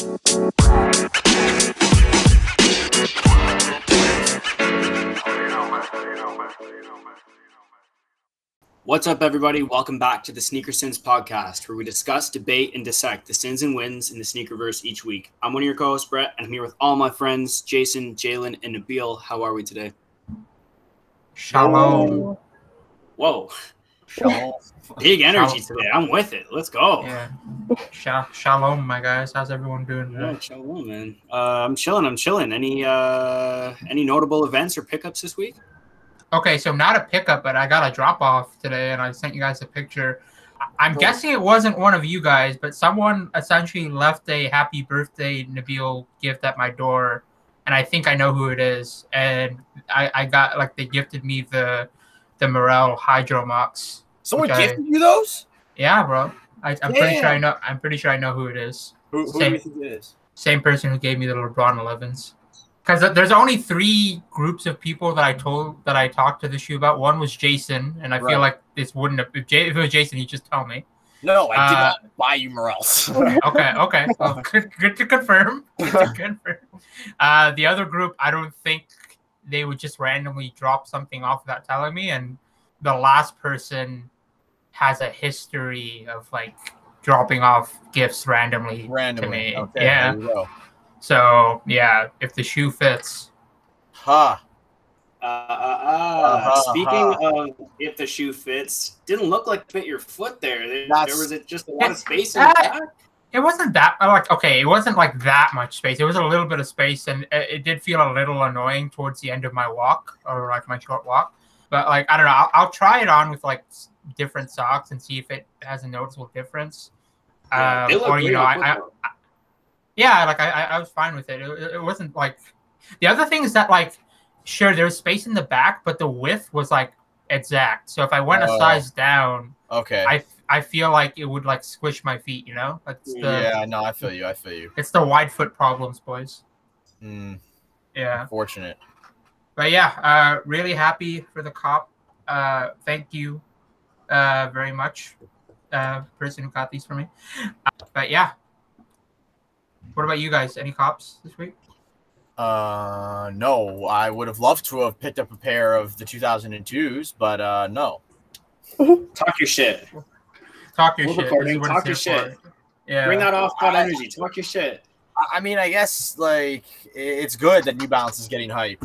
What's up, everybody? Welcome back to the Sneaker Sins podcast, where we discuss, debate, and dissect the sins and wins in the sneakerverse each week. I'm one of your co-hosts, Brett, and I'm here with all my friends, Jason, Jalen, and Nabil. How are we today? Shalom. Whoa, Shalom. big energy Shalom. today. I'm with it. Let's go. Yeah. Sha- shalom, my guys. How's everyone doing Yeah, shalom, man. Uh, I'm chilling. I'm chilling. Any uh, any notable events or pickups this week? Okay, so not a pickup, but I got a drop off today, and I sent you guys a picture. I- I'm Cool. guessing it wasn't one of you guys, but someone essentially left a happy birthday Nabil gift at my door, and I think I know who it is. And I, I got like they gifted me the the Merrell Hydro Mocs. Someone gifted you those? Yeah, bro. I, I'm pretty sure I know. I'm pretty sure I know who it is. Who, who do Same. you think it is? same person who gave me the LeBron 11s. Because there's only three groups of people that I told that I talked to the shoe about. One was Jason, and I Right. feel like this wouldn't have. If, J, if it was Jason, he'd just tell me. No, I did Uh, not buy you Merrells. Okay, okay, well, good, good to confirm. Good to confirm. Uh, the other group, I don't think they would just randomly drop something off without telling me. And the last person has a history of like dropping off gifts randomly, Randomly. me. Okay, Yeah. there you go. So yeah, if the shoe fits, Ha. Uh, uh, uh, Uh-huh, speaking uh-huh. of if the shoe fits, didn't look like fit your foot there. There, there was just a lot of space in the back. It wasn't that uh, like okay, it wasn't like that much space. It was a little bit of space, and it, it did feel a little annoying towards the end of my walk or like my short walk. But like I don't know, I'll, I'll try it on with like different socks and see if it has a noticeable difference. Yeah, Um, or you know, on I, I yeah, like I, I I was fine with it. it. It wasn't like the other thing is that like sure there was space in the back, but the width was like exact. So if I went a Oh. size down, Okay. I I feel like it would like squish my feet. You know, like it's the yeah, no, I feel you. I feel you. it's the wide foot problems, boys. Mm, Yeah, fortunate. but yeah, uh, really happy for the cop. Uh, thank you, uh, very much, uh, person who got these for me. Uh, but yeah, what about you guys? Any cops this week? Uh, no, I would have loved to have picked up a pair of the 2002s, but uh, no. Talk your shit. Talk your We're shit. recording. This is what Talk your here for. Yeah. Bring that off that energy. Talk your shit. I- I mean, I guess like it's good that New Balance is getting hype,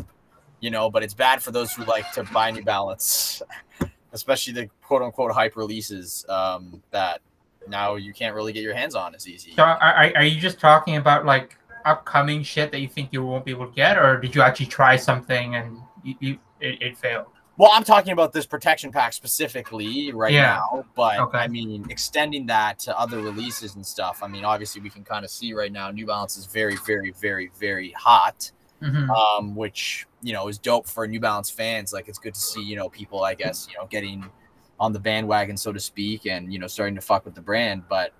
you know, but it's bad for those who like to buy New Balance, especially the quote unquote hype releases um, that now you can't really get your hands on as easy. So are, are are you just talking about like upcoming shit that you think you won't be able to get, or did you actually try something and you, you it, it failed? Well, I'm talking about this protection pack specifically right Yeah. now, but Okay. I mean, extending that to other releases and stuff. I mean, obviously, we can kind of see right now New Balance is very, very, very, very hot, Mhm. um, which you know is dope for New Balance fans. Like, it's good to see you know people, I guess, you know, getting on the bandwagon, so to speak, and you know, starting to fuck with the brand. But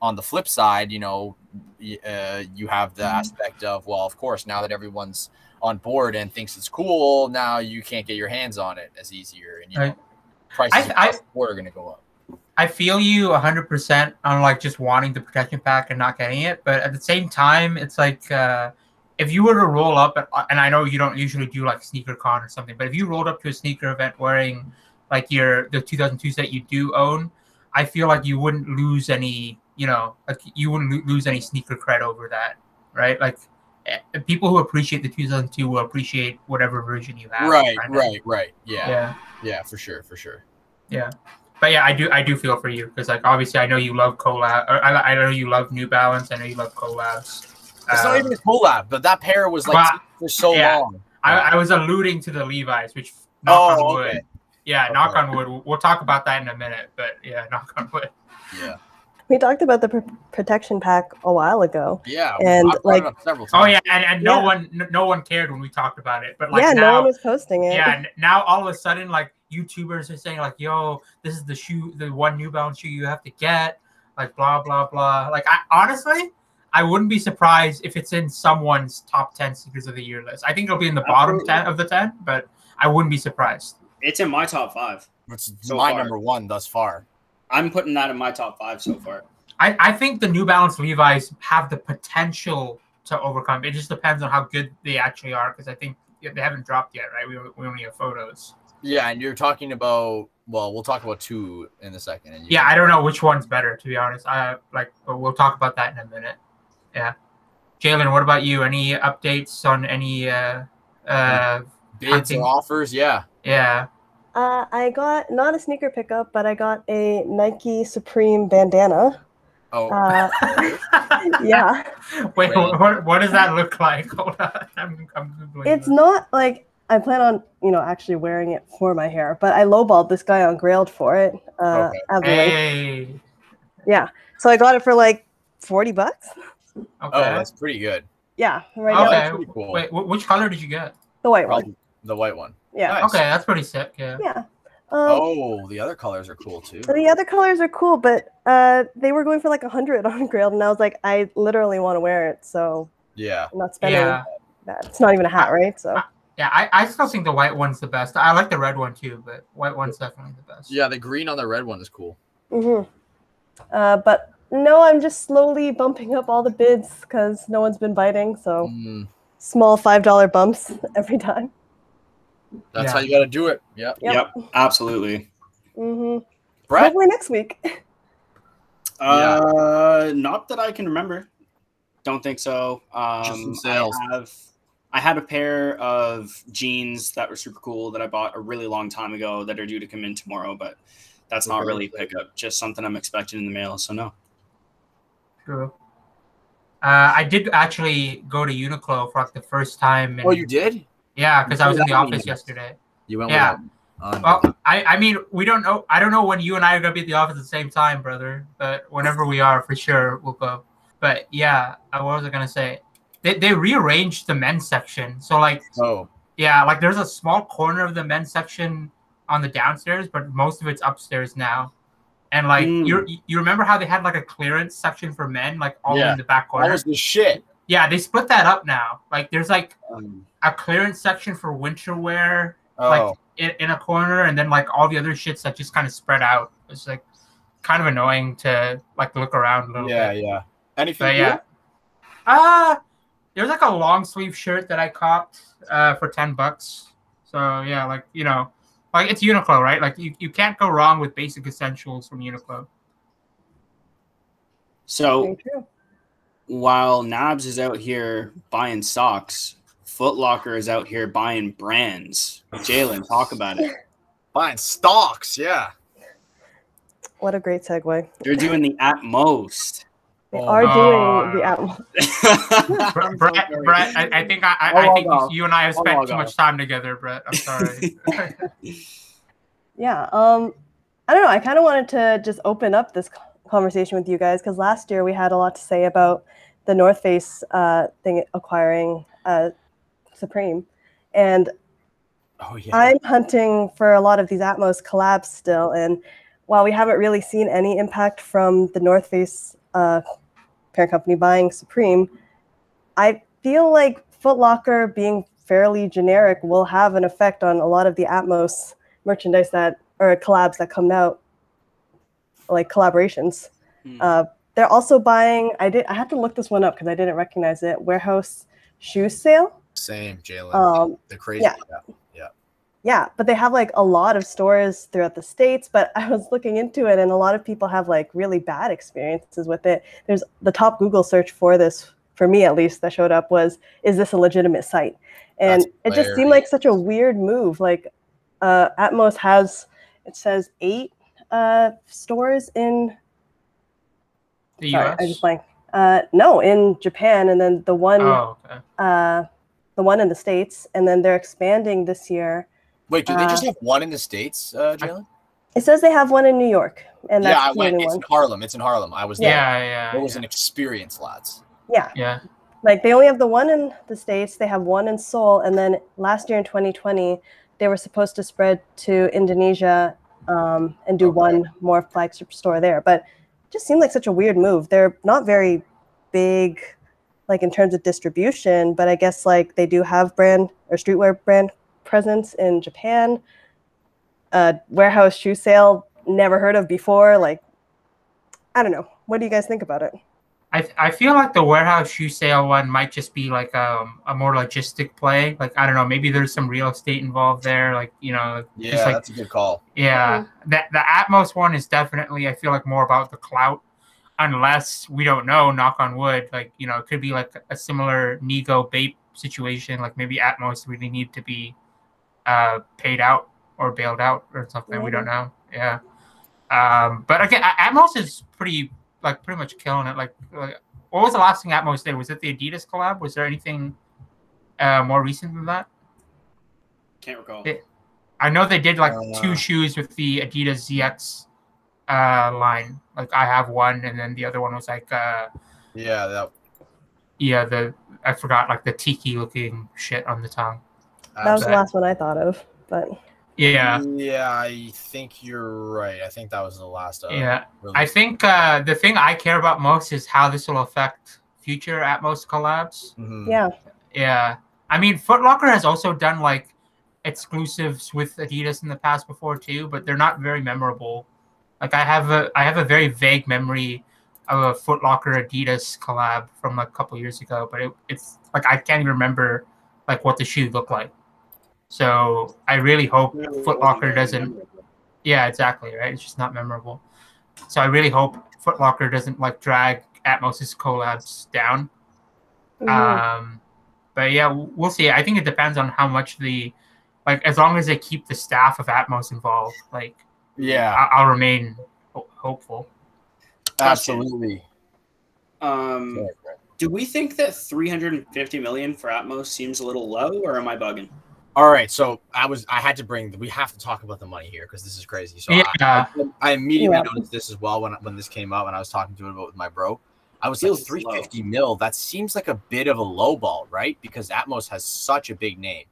on the flip side, you know, uh, you have the Mhm. aspect of well, of course, now that everyone's on board and thinks it's cool, now you can't get your hands on it as easier, and you know, prices I- across I- are going to go up. I feel you 100% on like just wanting the protection pack and not getting it, but at the same time, it's like uh, if you were to roll up, and I know you don't usually do like sneaker con or something, but if you rolled up to a sneaker event wearing like your the 2002s that you do own, I feel like you wouldn't lose any, you know, like you wouldn't lo- lose any sneaker cred over that, right? Like people who appreciate the 2002 will appreciate whatever version you have. Right, kinda. right, right. Yeah, yeah, Yeah. for sure, for sure. Yeah, but yeah, I do I do feel for you because like obviously I know you love collab. Or I, I know you love New Balance. I know you love collabs. It's not Um, even a collab, but that pair was like Well, for so yeah. long. I, I was alluding to the Levi's, which knock Oh, on wood. okay. Yeah, Okay. knock on wood. We'll, we'll talk about that in a minute. But yeah, knock on wood. Yeah, We talked about the pr- protection pack a while ago. yeah. And, I've brought it like- up several Oh yeah, and, and no Yeah. one no one cared when we talked about it. But like yeah, no one was posting it. yeah, now all of a sudden like YouTubers are saying like, "Yo, this is the shoe, the one New Balance shoe you have to get." Like blah blah blah. Like I honestly, I wouldn't be surprised if it's in someone's top ten sneakers of the year list. I think it'll be in the bottom Absolutely. ten of the ten, but I wouldn't be surprised. It's in my top five. It's So my far. number one thus far. I'm putting that in my top five so far. I, I think the New Balance Levi's have the potential to overcome. It just depends on how good they actually are because I think they haven't dropped yet, right? We, we only have photos. Yeah, and you're talking about well, we'll talk about two in a second. And Yeah, can- I don't know which one's better to be honest. I like, but we'll talk about that in a minute. Yeah, Jalen, what about you? Any updates on any? uh uh bids hunting. or offers. Yeah. Yeah. Uh, I got not a sneaker pickup, but I got a Nike Supreme bandana. Oh, Uh, yeah, Wait, Wait. What, what does that look like? Hold on, I'm, I'm it's this. not like I plan on you know actually wearing it for my hair, but I lowballed this guy on Grailed for it. Uh, Okay. I have the link. Hey. Yeah, so I got it for like forty bucks. Okay. oh, that's pretty good. Yeah, right Okay. now that's pretty cool. Wait, which color did you get? the white one. The white one. Yeah, Nice. Okay, that's pretty sick. Yeah. yeah. Um, Oh, the other colors are cool too. The other colors are cool, but uh, they were going for like a hundred on Grailed, and I was like, I literally want to wear it, so Yeah. I'm not spending Yeah. that. It's not even a hat, right? So Yeah, I, I still think the white one's the best. I like the red one too, but white one's definitely the best. Yeah, the green on the red one is cool. hmm Uh, but no, I'm just slowly bumping up all the bids because no one's been biting. So Mm, small five dollar bumps every time. That's Yeah. how you got to do it. Yeah. Yep. Yep, absolutely. hmm Brett. Hopefully next week. Uh, not that I can remember. Don't think so. Um, Just some sales. I have. I had a pair of jeans that were super cool that I bought a really long time ago that are due to come in tomorrow, but that's not really a pickup. Just something I'm expecting in the mail. So no. True. Uh, I did actually go to Uniqlo for like the first time. In, Oh, you did? Yeah, because I was in the office yesterday. You went Yeah. Well, I, I mean, we don't know. I don't know when you and I are gonna be at the office at the same time, brother. But whenever we are, for sure, we'll go. But yeah, uh, what was I gonna say? They they rearranged the men's section. So like, Oh, yeah, like there's a small corner of the men's section on the downstairs, but most of it's upstairs now. And like Mm. you you remember how they had like a clearance section for men, like all Yeah. in the back that corner? was the shit. Yeah, they split that up now. Like there's like Um, a clearance section for winter wear Oh, like in, in a corner, and then like all the other shits that just kind of spread out. It's like kind of annoying to like look around a little yeah, bit. yeah. yeah. Anything? But yeah. Uh there's like a long sleeve shirt that I copped uh for ten bucks. So yeah, like you know, like it's Uniqlo, right? Like you, you can't go wrong with basic essentials from Uniqlo. so Very true. While Nabs is out here buying socks, Foot Locker is out here buying brands. Jalen, talk about it. Buying stocks. Yeah. What a great segue. They're doing the at most. They Oh, are no. doing the Atmos. Brett, Brett. Brett I, I think I, I, I'll I log think off. you and I have spent log too much time together, Brett. I'm sorry. Yeah. Um, I don't know. I kind of wanted to just open up this co- conversation with you guys because last year we had a lot to say about the North Face uh, thing acquiring uh, Supreme, and Oh yeah. I'm hunting for a lot of these Atmos collabs still. And while we haven't really seen any impact from the North Face uh, parent company buying Supreme, I feel like Foot Locker being fairly generic will have an effect on a lot of the Atmos merchandise that or collabs that come out, like collaborations. Hmm. Uh, they're also buying. I did. I had to look this one up because I didn't recognize it. Warehouse shoe sale. Same, Jalen. Um, the crazy. yeah. Yeah. Yeah, but they have like a lot of stores throughout the states. But I was looking into it, and a lot of people have like really bad experiences with it. There's the top Google search for this, for me at least, that showed up was, "Is this a legitimate site?" And it just seemed like such a weird move. Like, uh, Atmos has, it says eight uh, stores in. the Sorry, US. I just blank. Uh, no, in Japan, and then the one, Oh, okay. uh, the one in the states, and then they're expanding this year. Wait, do they just Uh, have one in the states, uh, Jalen? It says they have one in New York, and that's Yeah, I the went. only It's one. in Harlem. It's in Harlem. I was there. Yeah, yeah. It was yeah. an experience, lads. Yeah, yeah. like they only have the one in the states. They have one in Seoul, and then last year in 2020, they were supposed to spread to Indonesia um, and do Okay. one more flagship store there. But it just seemed like such a weird move. They're not very big, like in terms of distribution, but I guess like they do have brand or streetwear brand presence in Japan. Uh, warehouse shoe sale, never heard of before. Like, I don't know. what do you guys think about it? I, I feel like the warehouse shoe sale one might just be like um, a more logistic play. Like I don't know, maybe there's some real estate involved there. Like you know, Yeah, just like that's a good call. yeah, that the Atmos one is definitely I feel like more about the clout. Unless we don't know, knock on wood, like you know, it could be like a similar Nigo Bape situation. Like maybe Atmos really need to be uh, paid out or bailed out or something. We don't know. Yeah. Um, but again, A- Atmos is pretty like pretty much killing it. Like, like what was the last thing Atmos did? Was it the Adidas collab? Was there anything uh, more recent than that? Can't recall. It- I know they did like Uh, two shoes with the Adidas ZX uh, line. Like I have one, and then the other one was like uh, Yeah, that. yeah, the I forgot like the tiki looking shit on the tongue. That was the last one I thought of, but Yeah, Yeah, I think you're right. I think that was the last. Uh, yeah. release. I think uh, the thing I care about most is how this will affect future Atmos collabs. Mhm. yeah, Yeah, I mean, Foot Locker has also done like exclusives with Adidas in the past before too, but they're not very memorable. Like I have a I have a very vague memory of a Foot Locker Adidas collab from a couple years ago, but it, it's like I can't even remember like what the shoe looked like. So I really hope Foot Locker doesn't. Yeah, exactly. Right, it's just not memorable. So I really hope Footlocker doesn't like drag Atmos's collabs down. Mhm. Um, but yeah, we'll see. I think it depends on how much the like as long as they keep the staff of Atmos involved, like Yeah, I- I'll remain ho- hopeful. absolutely. Um, Sorry, do we think that 350 million for Atmos seems a little low, or am I bugging? All right, so I was I had to bring we have to talk about the money here because this is crazy. So Yeah. I, I immediately Yeah. noticed this as well when when this came up and I was talking to it about with my bro. I was like Feels low. 350 mil. That seems like a bit of a low ball, right? Because Atmos has such a big name.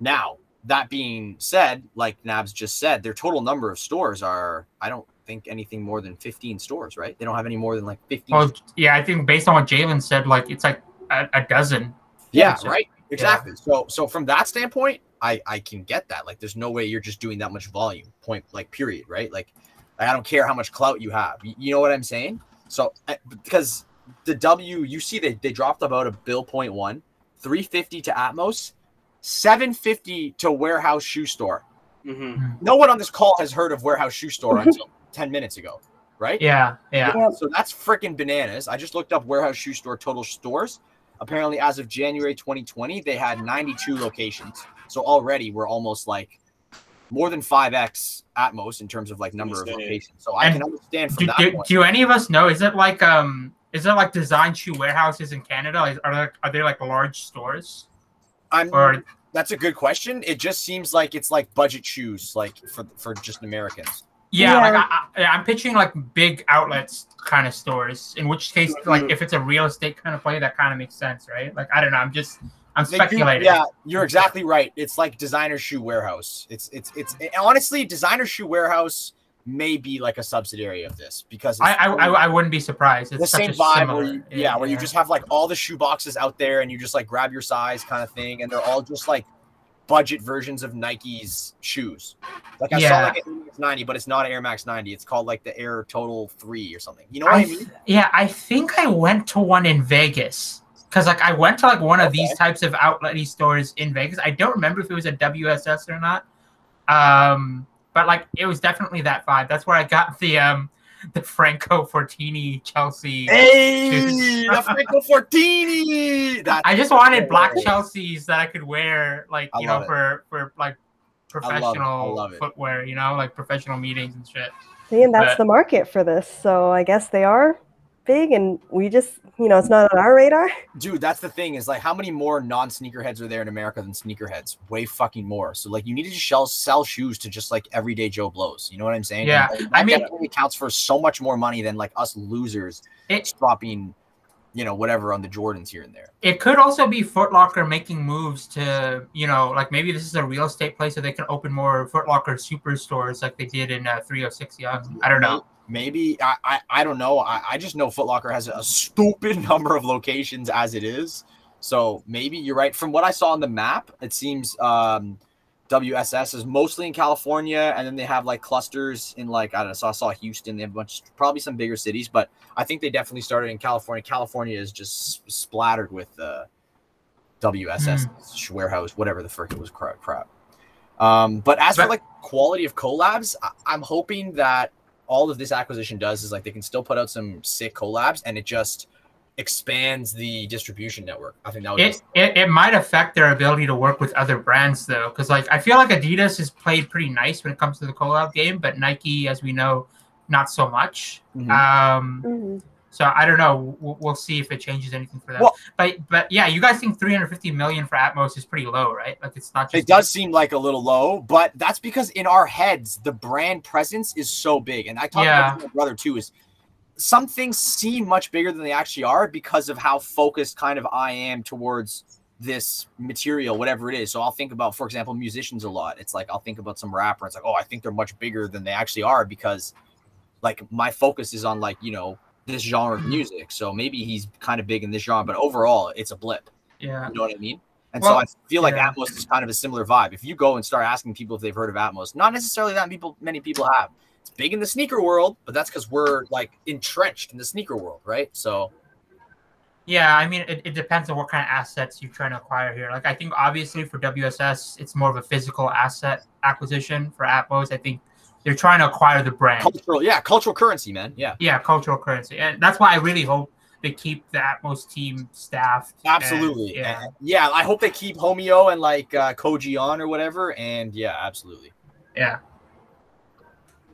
Now that being said, like Nabs just said, their total number of stores are I don't think anything more than 15 stores, right? They don't have any more than like 15. Well, yeah, I think based on what Jalen said, like it's like a, a dozen. Yeah, So- right. Exactly. So so from that standpoint, I I can get that. Like there's no way you're just doing that much volume. Point like period, right? Like I don't care how much clout you have. You, you know what I'm saying? So I- because the W you see they they dropped about a bill point one, 350 to Atmos, 750 to warehouse shoe store. Mm-hmm. No one on this call has heard of warehouse shoe store until 10 minutes ago, right? Yeah, yeah. Yep. So that's freaking bananas. I just looked up warehouse shoe store total stores. Apparently, as of January 2020, they had 92 locations. So already we're almost like more than 5x Atmos in terms of like number of Say. locations. So I And can understand from Do, that do, point. do any of us know? Is it like um? Is it like design shoe warehouses in Canada? Is, are there are they like large stores I'm, or that's a good question. It just seems like it's like budget shoes, like for for just Americans. Yeah, like Yeah. I, I, I'm pitching like big outlets kind of stores. In which case, like Mhm. if it's a real estate kind of play, that kind of makes sense, right? Like I don't know. I'm just I'm They do- speculating. yeah, you're exactly right. It's like designer shoe warehouse. It's it's it's honestly designer shoe warehouse may be like a subsidiary of this because I, it's I, I I wouldn't be surprised. It's the such same a vibe similar, where you, yeah, where you just have like all the shoe boxes out there and you just like grab your size kind of thing and they're all just like budget versions of Nike's shoes. Like I saw like an Air Max 90, but it's not an Air Max 90. It's called like the Air Total 3 or something. You know what I, I mean? yeah, I think I went to one in Vegas because like I went to like one of these types of outlet stores in Vegas. I don't remember if it was a WSS or not. Um, but like it was definitely that vibe. That's where I got the um the Franco Fortini Chelsea. Hey, the Franco Fortini. That's I just wanted black. Chelseas that I could wear like you know it. for for like I love it. I professional love it. footwear. You know, like professional meetings and shit. See, and that's But- the market for this. So I guess they are big, and we just, you know, it's not on our radar. dude that's the thing is like how many more non-sneakerheads are there in america than sneakerheads way fucking more so like you need to just sell, sell shoes to just like everyday joe blows you know what i'm saying Yeah, And, like, I mean- definitely accounts for so much more money than like us losers It- dropping you know whatever on the jordans here and there it could also be Foot Locker making moves to, you know, like maybe this is a real estate place so they can open more Foot Locker superstores like they did in uh, 306 Yonge. I don't know. maybe i i, I don't know I, I just know Foot Locker has a stupid number of locations as it is so maybe you're right from what i saw on the map it seems um WSS is mostly in California, and then they have like clusters in like I don't know. So I saw Houston. They have a bunch, probably some bigger cities, but I think they definitely started in California. California is just splattered with uh, WSS mm. warehouse, whatever the frick it was, crap. crap. Um, but as for like quality of collabs, I- I'm hoping that all of this acquisition does is like they can still put out some sick collabs, and it just expands the distribution network. I think that would it, it, it might affect their ability to work with other brands though, because like I feel like Adidas has played pretty nice when it comes to the collab game, but Nike, as we know, not so much. Mm-hmm. Um, mm-hmm. So I don't know. We'll, we'll, see if it changes anything for them. Well, but but yeah, you guys think 350 million for Atmos is pretty low, right? Like it's not. Just it does seem like a little low, but that's because in our heads the brand presence is so big, and I talked yeah. about my brother too. Is some things seem much bigger than they actually are because of how focused kind of I am towards this material, whatever it is. So I'll think about, for example, musicians a lot. It's like I'll think about some rapper. It's like, oh, I think they're much bigger than they actually are because, like, my focus is on like you know this genre of music. So maybe he's kind of big in this genre, but overall, it's a blip. Yeah, you know what I mean. And well, so I feel like yeah. Atmos is kind of a similar vibe. If you go and start asking people if they've heard of Atmos, not necessarily that people many people have it's big in the sneaker world, but that's because we're like entrenched in the sneaker world, right? So yeah, I mean, it, it depends on what kind of assets you're trying to acquire here. Like, I think obviously for WSS, it's more of a physical asset acquisition. For Atmos, I think they're trying to acquire the brand. Cultural, yeah, cultural currency, man. Yeah, yeah, cultural currency, and that's why I really hope they keep the Atmos team staffed. Absolutely, and, yeah, and, yeah. I hope they keep Hommyo and like uh, Koji on or whatever, and yeah, absolutely. Yeah,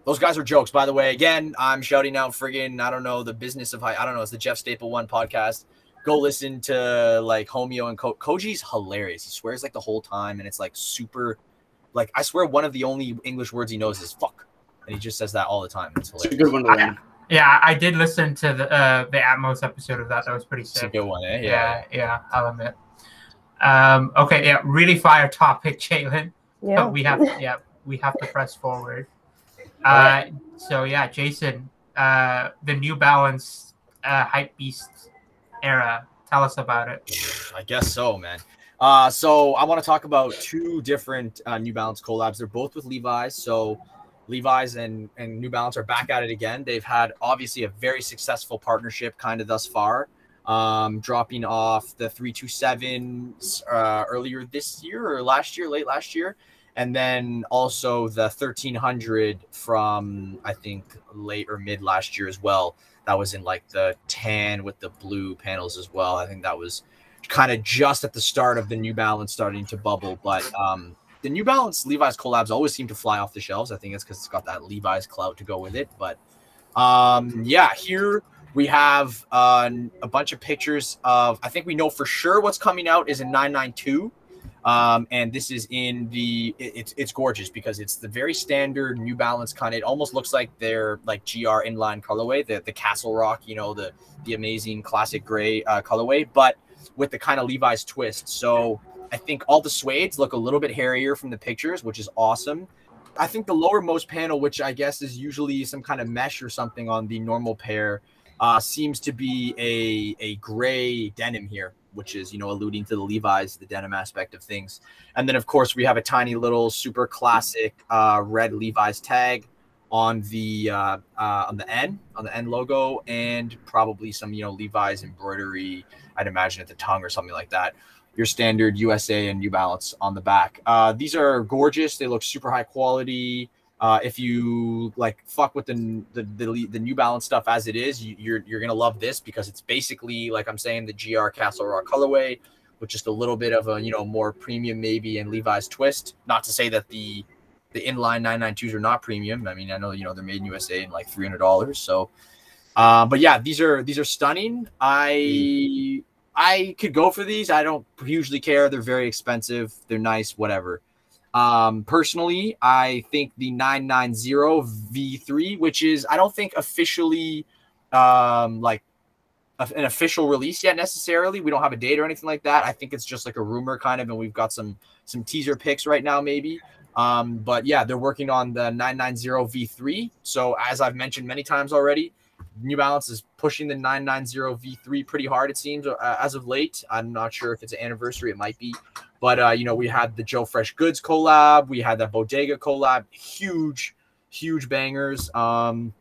those guys are jokes, by the way. Again, I'm shouting out friggin' I don't know the business of hype. I don't know. It's the Jeff Staple One podcast. Go listen to like Hommyo and Ko- Koji's hilarious. He swears like the whole time, and it's like super. Like I swear, one of the only English words he knows is "fuck," and he just says that all the time. It's hilarious. It's a good one to learn. Yeah, I did listen to the uh, the Atmos episode of that. That was pretty sick. It's a good one, eh? Yeah, yeah, yeah I'll admit. Um, okay, yeah, really fire topic, Jalen. Yeah. But we have, yeah, we have to press forward. Uh, so yeah, Jason, uh, the New Balance uh, hype beast era. Tell us about it. I guess so, man. Uh, so I want to talk about two different uh, New Balance collabs. They're both with Levi's. So Levi's and, and New Balance are back at it again. They've had obviously a very successful partnership kind of thus far. Um, dropping off the 327 uh, earlier this year or last year, late last year and then also the 1300 from I think late or mid last year as well. That was in like the tan with the blue panels as well. I think that was kind of just at the start of the New Balance starting to bubble. But um, the New Balance Levi's collabs always seem to fly off the shelves. I think it's because it's got that Levi's clout to go with it. But um, yeah, here we have uh, a bunch of pictures of. I think we know for sure what's coming out is a 992 um, and this is in the it, it's it's gorgeous because it's the very standard New Balance kind. It almost looks like their like GR inline colorway, the the Castle Rock, you know, the the amazing classic gray uh, colorway, but with the kind of Levi's twist. So I think all the suedes look a little bit hairier from the pictures, which is awesome. I think the lowermost panel, which I guess is usually some kind of mesh or something on the normal pair, uh, seems to be a a gray denim here which is you know alluding to the Levi's, the denim aspect of things. And then of course we have a tiny little super classic uh, red Levi's tag on the uh, uh, on the N on the N logo, and probably some you know Levi's embroidery. I'd imagine at the tongue or something like that. Your standard USA and New Balance on the back. Uh, these are gorgeous. They look super high quality. Uh, if you like fuck with the, the, the the New Balance stuff as it is, you, you're you're gonna love this because it's basically like I'm saying the GR Castle Rock colorway with just a little bit of a you know more premium maybe and Levi's twist. Not to say that the the inline 992s are not premium. I mean I know you know they're made in USA and like three hundred dollars. So, uh, but yeah, these are these are stunning. I I could go for these. I don't hugely care. They're very expensive. They're nice. Whatever. Um, personally, I think the 990 V3, which is, I don't think officially um, like an official release yet necessarily. We don't have a date or anything like that. I think it's just like a rumor kind of, and we've got some some teaser pics right now, maybe. Um, but yeah, they're working on the 990 V3. So as I've mentioned many times already, New Balance is pushing the 990 V3 pretty hard. It seems uh, as of late. I'm not sure if it's an anniversary. It might be, But uh, you know, we had the Joe Fresh Goods collab, we had that Bodega collab, huge, huge bangers. Um,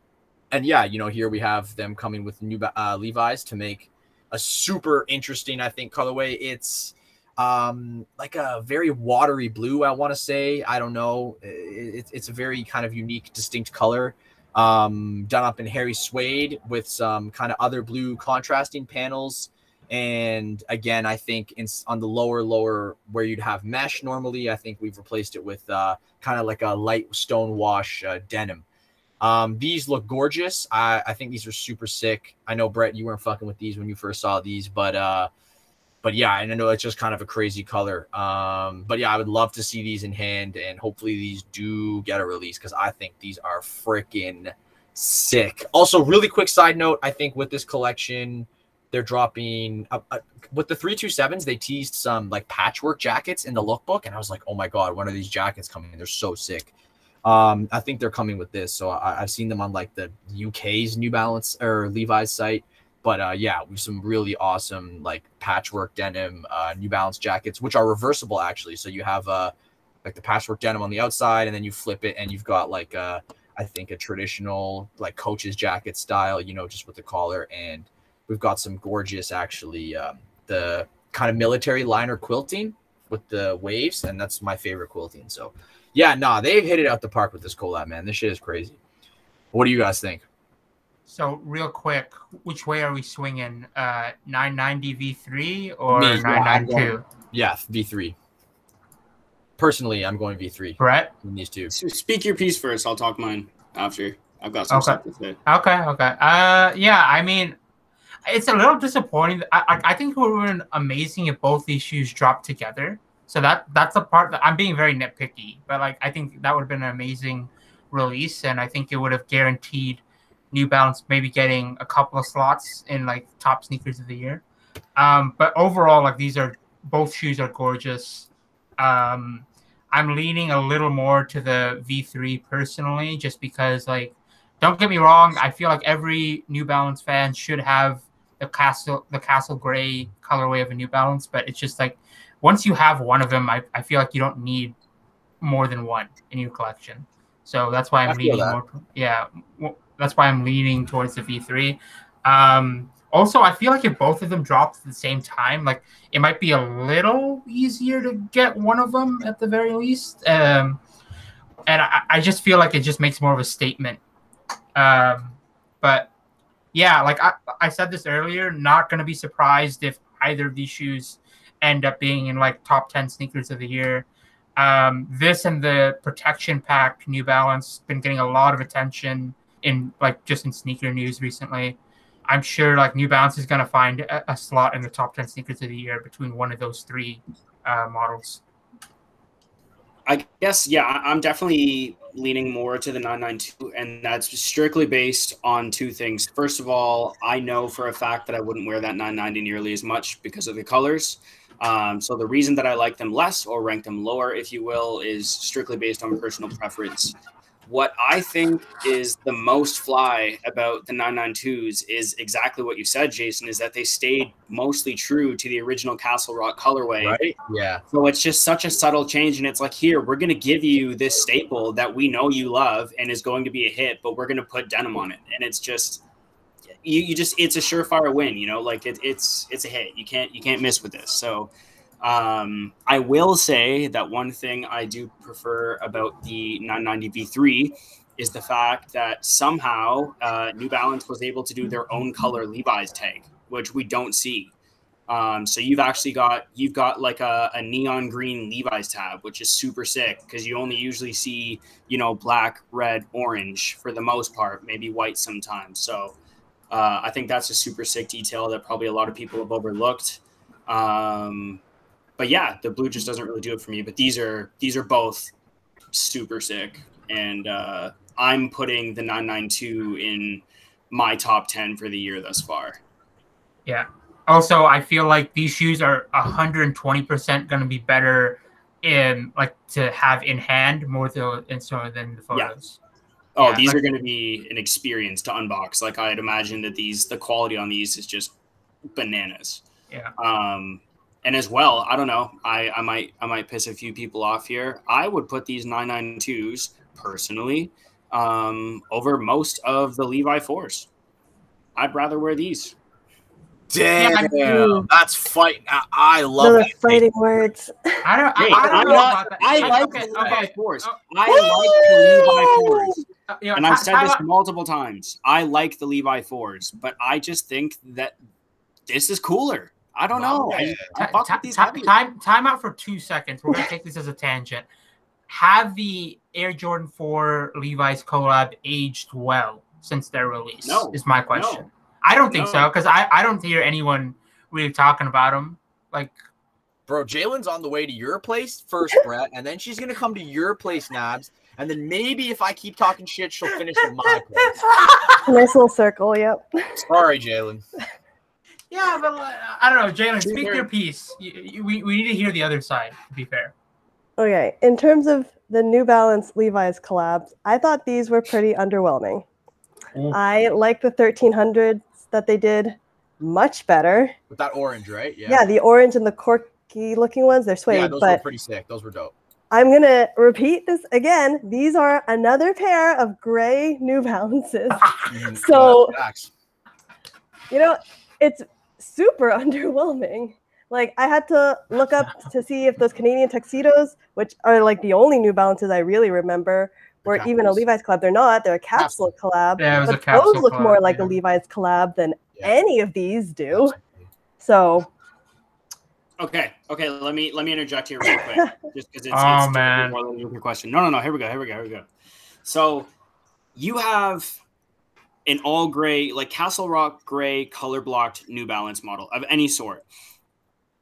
and yeah, you know, here we have them coming with new uh, Levi's to make a super interesting, I think, colorway. It's um like a very watery blue i want to say. I don't know. It, it's a very kind of unique distinct color um done up in hairy suede with some kind of other blue contrasting panels and again i think in on the lower lower where you'd have mesh normally i think we've replaced it with uh kind of like a light stone wash uh, denim um, these look gorgeous. I, I think these are super sick. I know Brett, you weren't fucking with these when you first saw these, but uh, but yeah, and I know it's just kind of a crazy color. Um, but yeah, I would love to see these in hand, and hopefully these do get a release because I think these are freaking sick. Also, really quick side note, I think with this collection, they're dropping uh, uh, with the three two sevens. They teased some like patchwork jackets in the lookbook, and I was like, oh my god, when are these jackets coming? They're so sick. Um, I think they're coming with this, so I, have seen them on like the UK's New Balance or Levi's site. But uh, yeah, have some really awesome like patchwork denim uh, New Balance jackets, which are reversible actually. So you have uh, like the patchwork denim on the outside, and then you flip it, and you've got like uh, I think a traditional like coach's jacket style, you know, just with the collar. And we've got some gorgeous actually um, the kind of military liner quilting with the waves, and that's my favorite quilting. So yeah, nah, they've hit it out the park with this collab, man. This shit is crazy. What do you guys think? So real quick, which way are we swinging? Uh, 990 V3 or 992? Yeah, V3. Personally, I'm going V3. Brett? In these two. So speak your piece first. I'll talk mine after. I've got some okay. stuff to say. Okay, okay. Uh, yeah, I mean, it's a little disappointing. I, I, I think it would have been amazing if both these shoes dropped together. So that that's the part that I'm being very nitpicky, but like I think that would have been an amazing release, and I think it would have guaranteed – New Balance maybe getting a couple of slots in like top sneakers of the year. Um, but overall, like these are both shoes are gorgeous. Um, I'm leaning a little more to the V3 personally, just because like, don't get me wrong, I feel like every New Balance fan should have the castle the castle gray colorway of a New Balance, but it's just like once you have one of them, I, I feel like you don't need more than one in your collection. So that's why I'm leaning more. Yeah, that's why I'm leaning towards the V3. Um, also, I feel like if both of them dropped at the same time, like it might be a little easier to get one of them at the very least. Um, and I, I just feel like it just makes more of a statement. Um, but yeah, like I, I said this earlier, not going to be surprised if either of these shoes end up being in like top 10 sneakers of the year. Um, this and the protection pack New Balance been getting a lot of attention in like just in sneaker news recently. I'm sure like New Balance is going to find a, a, slot in the top 10 sneakers of the year between one of those three uh, models. I guess, yeah, I'm definitely leaning more to the 992, and that's strictly based on two things. First of all, I know for a fact that I wouldn't wear that 990 nearly as much because of the colors. Um, so the reason that I like them less or rank them lower, if you will, is strictly based on personal preference. What I think is the most fly about the 992s is exactly what you said, Jason, is that they stayed mostly true to the original Castle Rock colorway. Right. Yeah. So it's just such a subtle change. And it's like, here, we're going to give you this staple that we know you love and is going to be a hit, but we're going to put denim on it. And it's just, you, you just, it's a surefire win, you know, like it, it's, it's a hit. You can't, you can't miss with this. So, um, I will say that one thing I do prefer about the 990 V3 is the fact that somehow uh, New Balance was able to do their own color Levi's tag, which we don't see. Um, so you've actually got you've got like a, a neon green Levi's tab, which is super sick because you only usually see you know black, red, orange for the most part, maybe white sometimes. So uh, I think that's a super sick detail that probably a lot of people have overlooked. Um, but yeah, the blue just doesn't really do it for me. But these are these are both super sick, and uh, I'm putting the 992 in my top 10 for the year thus far. Yeah. Also, I feel like these shoes are 120% going to be better in like to have in hand more so, so than the photos. Yeah. Oh, yeah, these like, are going to be an experience to unbox. Like I'd imagine that these, the quality on these is just bananas. Yeah. Um, and as well, I don't know. I, I might I might piss a few people off here. I would put these 992s personally um, over most of the Levi fours. I'd rather wear these. Damn, I that's fight. I, I love Those that. fighting words. I don't. Hey, I, I don't I'm know not- about that. I Like, like okay, the Levi okay. fours. Oh. I like the Levi fours. Uh, you know, And I've said this multiple times. I like the Levi fours, but I just think that this is cooler. I don't know. I, I Ti- fuck ti- with these ti- heavy. time time out for two seconds. We're gonna take this as a tangent. Have the Air Jordan 4 Levi's collab aged well since their release? No. is my question. No. I don't think so because I, I don't hear anyone really talking about them. Like Bro, Jalen's on the way to your place first, Brett, and then she's gonna come to your place, Nabs, and then maybe if I keep talking shit, she'll finish at my place. Nice little circle. Yep. Sorry, Jalen. Yeah, but uh, I don't know, Jalen. Speak your piece. You, you, we, we need to hear the other side. To be fair. Okay. In terms of the New Balance Levi's collabs, I thought these were pretty underwhelming. Ooh. I like the 1300s that they did much better. With that orange, right? Yeah, Yeah, the orange and the corky looking ones, they're suede, Yeah, those were pretty sick. Those were dope. I'm going to repeat this again. These are another pair of gray New Balances. Mhm. So- you know, it's super underwhelming. Like I had to look up to see if those Canadian tuxedos, which are like the only New Balances I really remember, The were even a. Levi's collab. They're not. They're a capsule collab. Yeah, it was a but capsule those look collab, more like yeah. a Levi's collab than Yeah. any of these do. So Okay, okay. Let me let me interject here real quick, just because it's, Oh, it's man. more than your question. No, no, no. Here we go. Here we go. Here we go. So, you have an all gray, like Castle Rock gray, color blocked New Balance model of any sort.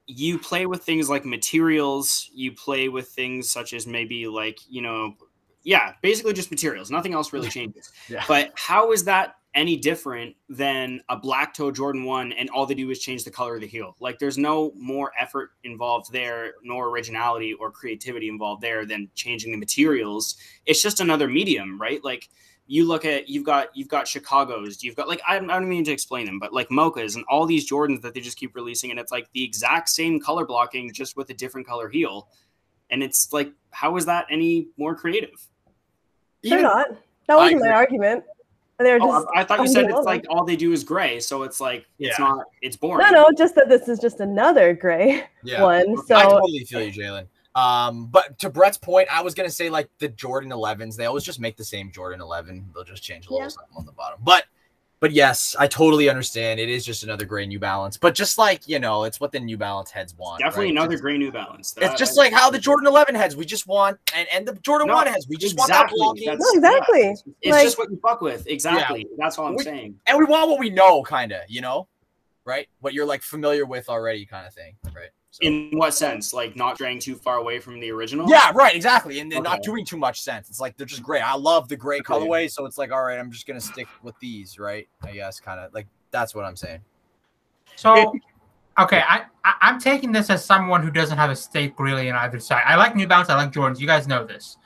You play with things like materials. You play with things such as maybe like you know, yeah, basically just materials. Nothing else really changes. Yeah. But how is that any different than a black toe Jordan 1 and all they do is change the color of the heel? Like there's no more effort involved there, nor originality or creativity involved there than changing the materials. It's just another medium, right? Like you look at you've got you've got Chicago's, you've got like I, I don't mean to explain them, but like Mochas and all these Jordans that they just keep releasing, and it's like the exact same color blocking, just with a different color heel. And it's like, how is that any more creative? they're Even- not. That wasn't my argument. They're Oh, just I, I thought you said it's like all they do is gray, so it's like it's not it's boring. no, no, just that this is just another gray Yeah. one. So I totally feel you, Jalen. Um, but to Brett's point, I was gonna say like the Jordan 11s. They always just make the same Jordan 11. They'll just change a little Yeah. something on the bottom. But, but yes, I totally understand. It is just another gray New Balance. But just like you know, it's what the New Balance heads want. Definitely right? another It's, gray New Balance. it's just like how the Jordan 11 heads. We just want and and the Jordan No, 1 heads. We just want that exactly. blocking, That's- No, exactly. yeah, it's it's Like- just what you fuck with. Exactly. That's all I'm We- saying. and we want what we know, kind of. You know, right? What you're like familiar with already, kind of thing, right? So. In what sense? Like not straying too far away from the original? Yeah, right, exactly. And they're not doing too much sense. It's like they're just gray. I love the gray Okay. colorway, so it's like, all right, I'm just gonna stick with these, right? I guess kind of like that's what I'm saying. So, okay, I, I I'm taking this as someone who doesn't have a stake really in either side. I like New Balance, I like Jordans. You guys know this,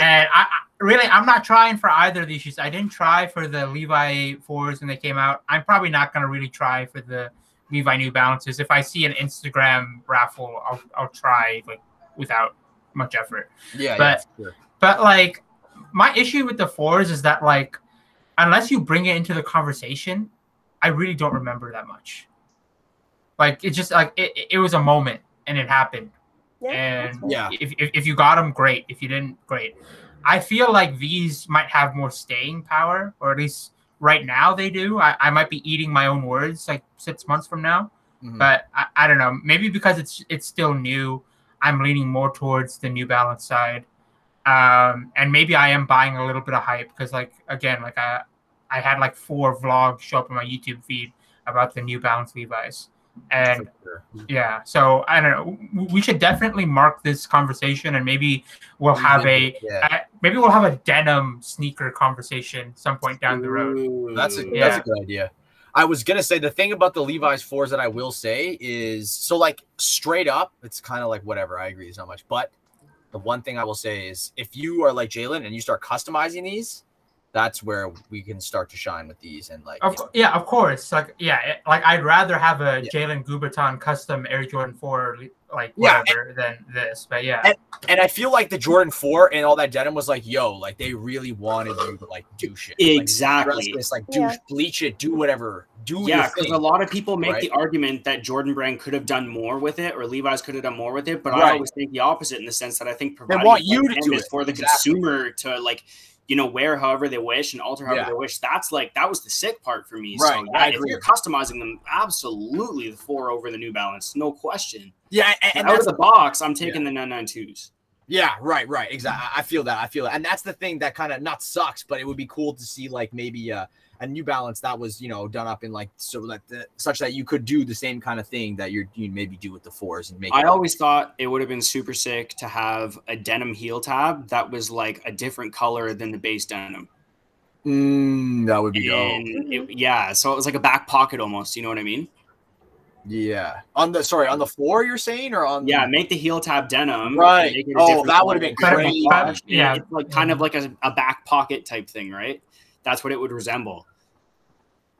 and I, I really I'm not trying for either of these shoes. I didn't try for the Levi fours when they came out. I'm probably not gonna really try for the Levi New Balances. If I see an Instagram raffle, I'll I'll try like without much effort. Yeah, But- yeah, sure. But like my issue with the fours is that like unless you bring it into the conversation, I really don't remember that much. Like it's just like it, it was a moment and it happened. yeah, and. Yeah. if, if, if you got them, great. If you didn't, great. I feel like these might have more staying power, or at least right now they do. I, I might be eating my own words like six months from now Mhm. but I, I don't know. Maybe because it's it's still new, I'm leaning more towards the New Balance side, um, and maybe I am buying a little bit of hype because, like, again, like I I had like four vlogs show up on my YouTube feed about the New Balance Levi's, and sure. yeah, so I don't know. We should definitely mark this conversation, and maybe we'll have a yeah. uh, maybe we'll have a denim sneaker conversation some point down the road. Ooh. That's a that's a good idea. I was gonna say the thing about the Levi's fours that I will say is so like straight up, it's kind of like whatever. I agree, it's not much. But the one thing I will say is if you are like Jalen and you start customizing these, that's where we can start to shine with these and like Of, you know, yeah, of course. Like, yeah, it- like I'd rather have a Yeah. Jalen Guberton custom Air Jordan Four, like Yeah, whatever, than this. But yeah, And- and I feel like the Jordan 4 and all that denim was like, yo, like they really wanted you to like do shit. Exactly. dress this, like do Yeah. bleach it, do whatever, do Yeah, because a lot of people make right? the argument that Jordan Brand could have done more with it, or Levi's could have done more with it. But I always think the opposite in the sense that I think providing want a you to do it. for the Exactly. consumer to like, you know, wear however they wish and alter however Yeah. they wish. That's like that was the sick part for me. Right, So yeah, if you're customizing them, absolutely the four over the New Balance, no question. yeah, and, and Out of the box, I'm taking the 992s. Yeah, right, right, exactly. I feel that. I feel that, and that's the thing that kind of not sucks, but it would be cool to see like maybe uh, a New Balance that was you know done up in like so that the, such that you could do the same kind of thing that you're you maybe do with the fours and make. I it always thought it would have been super sick to have a denim heel tab that was like a different color than the base denim. Mm, that would be dope. It, yeah, so it was like a back pocket almost. You know what I mean? Yeah, on the sorry on the floor you're saying or on Yeah, make the heel tab denim. Right. make it a Oh, that would've color. been Kind of crazy. Yeah, yeah, it's like kind of like a, a back pocket type thing, right? That's what it would resemble.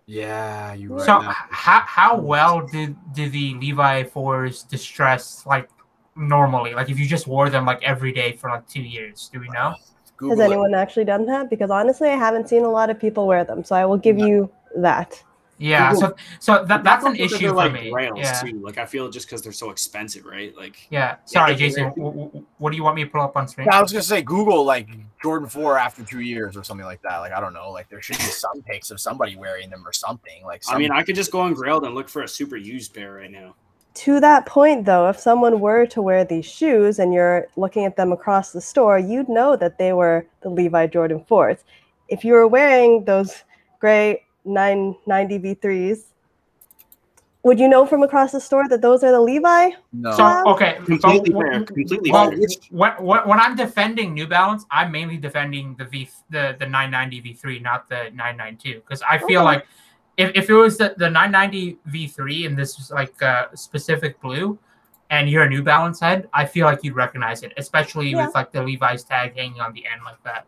Yeah, you right. So now. how how well did did the Levi fours distress like normally? Like if you just wore them like every day for like two years, do we know? Google Has it. anyone actually done that? Because honestly, I haven't seen a lot of people wear them. So I will give No. you that. Yeah, so so that, that's an issue for like me. Rails Yeah, too. Like I feel just because they're so expensive, right? Like yeah. Sorry, it's Jason. w- w- what do you want me to pull up on screen? I was gonna say Google like mm-hmm. Jordan Four after two years or something like that. Like I don't know. Like there should be some pics of somebody wearing them or something. Like I mean, I could just go on Grailed and look for a super used pair right now. To that point, though, if someone were to wear these shoes and you're looking at them across the store, you'd know that they were the Levi Jordan 4s. If you were wearing those gray 990 V3s, would you know from across the store that those are the Levi? no. So okay, Completely so, fair. Completely Well, fair. when, when, when I'm defending New Balance, I'm mainly defending the V the the 990 V3, not the 992, because I feel Okay. like if, if it was the, the 990 V3 and this was like uh, specific blue, and you're a New Balance head, I feel like you'd recognize it, especially Yeah. with like the Levi's tag hanging on the end like that.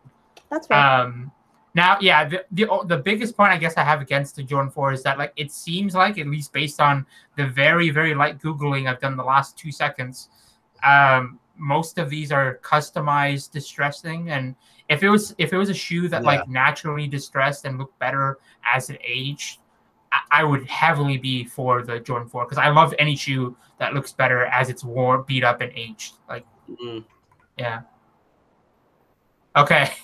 That's right. Um, now, yeah, the, the the biggest point I guess I have against the Jordan 4 is that like it seems like, at least based on the very very light googling I've done the last two seconds, um, most of these are customized distressing. And if it was if it was a shoe that Yeah. like naturally distressed and looked better as it aged, I, I would heavily be for the Jordan 4 because I love any shoe that looks better as it's worn, beat up, and aged. Like, Mm. yeah. Okay.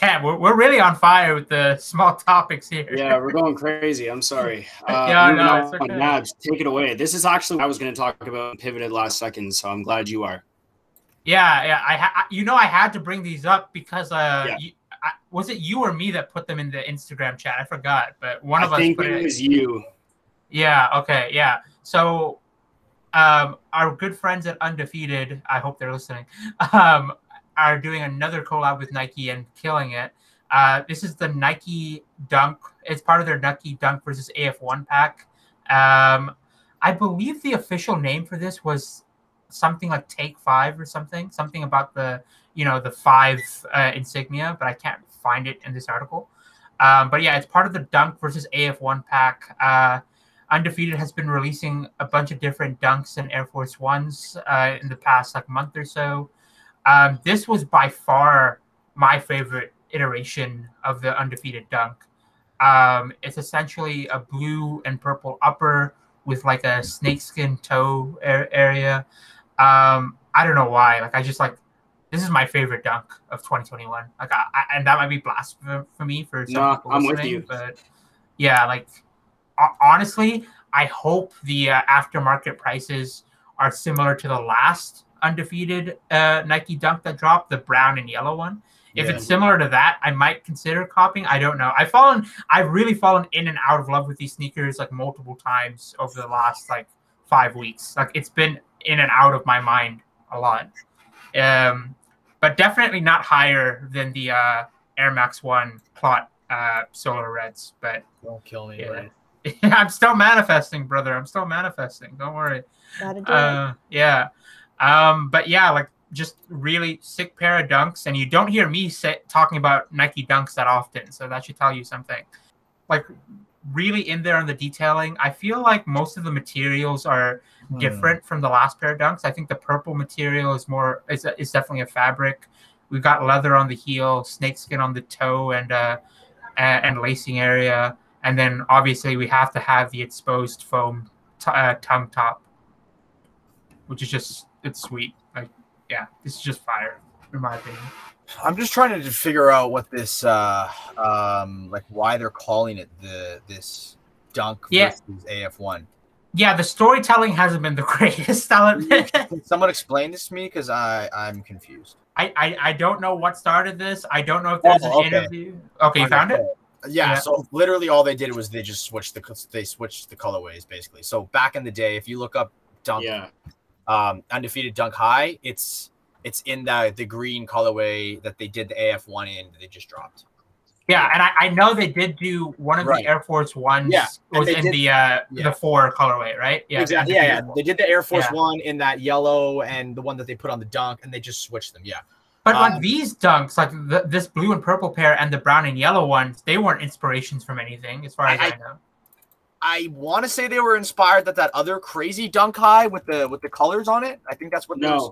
Damn, we're, we're really on fire with the small topics here. Yeah, we're going crazy. I'm sorry. Uh, Yeah, I on, it's okay. Nabs, take it away. This is actually what I was going to talk about and pivoted last second, so I'm glad you are. Yeah, yeah. I, ha- you know, I had to bring these up because uh, Yeah. you, I, was it you or me that put them in the Instagram chat? I forgot, but one of I us think it it. was you. Yeah. Okay. Yeah. So, um, our good friends at Undefeated, I hope they're listening, um, are doing another collab with Nike and killing it. Uh, this is the Nike Dunk. It's part of their Nike Dunk versus AF1 pack. Um, I believe the official name for this was something like Take Five or something, something about the you know the five uh, insignia, but I can't find it in this article. Um, but yeah, it's part of the Dunk versus AF1 pack. Uh, Undefeated has been releasing a bunch of different Dunks and Air Force Ones uh, in the past like month or so. Um, this was by far my favorite iteration of the Undefeated Dunk. Um, it's essentially a blue and purple upper with like a snakeskin toe a- area. Um, I don't know why. Like I just like this is my favorite dunk of 2021. Like I, I and that might be blasphemy for me for some No, people I'm with listening, you. but yeah, like ho- honestly, I hope the uh, aftermarket prices are similar to the last undefeated uh, Nike Dunk that dropped, the brown and yellow one. If Yeah. it's similar to that, I might consider copying. I don't know. I've fallen, I've really fallen in and out of love with these sneakers like multiple times over the last like five weeks. Like it's been in and out of my mind a lot. Um, but definitely not higher than the uh, Air Max One Plot uh, Solar Reds. But Don't kill me. Yeah. I'm still manifesting, brother. I'm still manifesting. Don't worry. Gotta do it. Uh, yeah. Um, but yeah, like just really sick pair of dunks, and you don't hear me say, talking about Nike dunks that often, so that should tell you something. Like really in there on the detailing, I feel like most of the materials are Hmm. different from the last pair of dunks. I think the purple material is more is, is definitely a fabric. We've got leather on the heel, snakeskin on the toe, and uh, and, and lacing area, and then obviously we have to have the exposed foam t- uh, tongue top, which is just it's sweet. Like yeah, this is just fire in my opinion. I'm just trying to figure out what this, uh, um, like why they're calling it the this dunk Yeah. versus AF1. Yeah, the storytelling hasn't been the greatest. I'll. Can someone explain this to me? Because I I'm confused. I, I I don't know what started this. I don't know if there's Oh, an okay. interview. Okay, you found it. Yeah, Yeah. so literally all they did was they just switched the they switched the colorways basically. So back in the day, if you look up dunk Yeah. Um, undefeated dunk high, it's it's in the the green colorway that they did the AF1 in that they just dropped. Yeah, and I, I know they did do one of Right. the Air Force Ones Yeah, was in did- the uh yeah. the four colorway, right? Yeah, exactly. Yeah, yeah. They did the Air Force Yeah. One in that yellow and the one that they put on the dunk, and they just switched them. Yeah. But like Um, these dunks, like the, this blue and purple pair and the brown and yellow ones, they weren't inspirations from anything, as far as I, I- know. I want to say they were inspired that that other crazy dunk high with the with the colors on it. I think that's what. they was-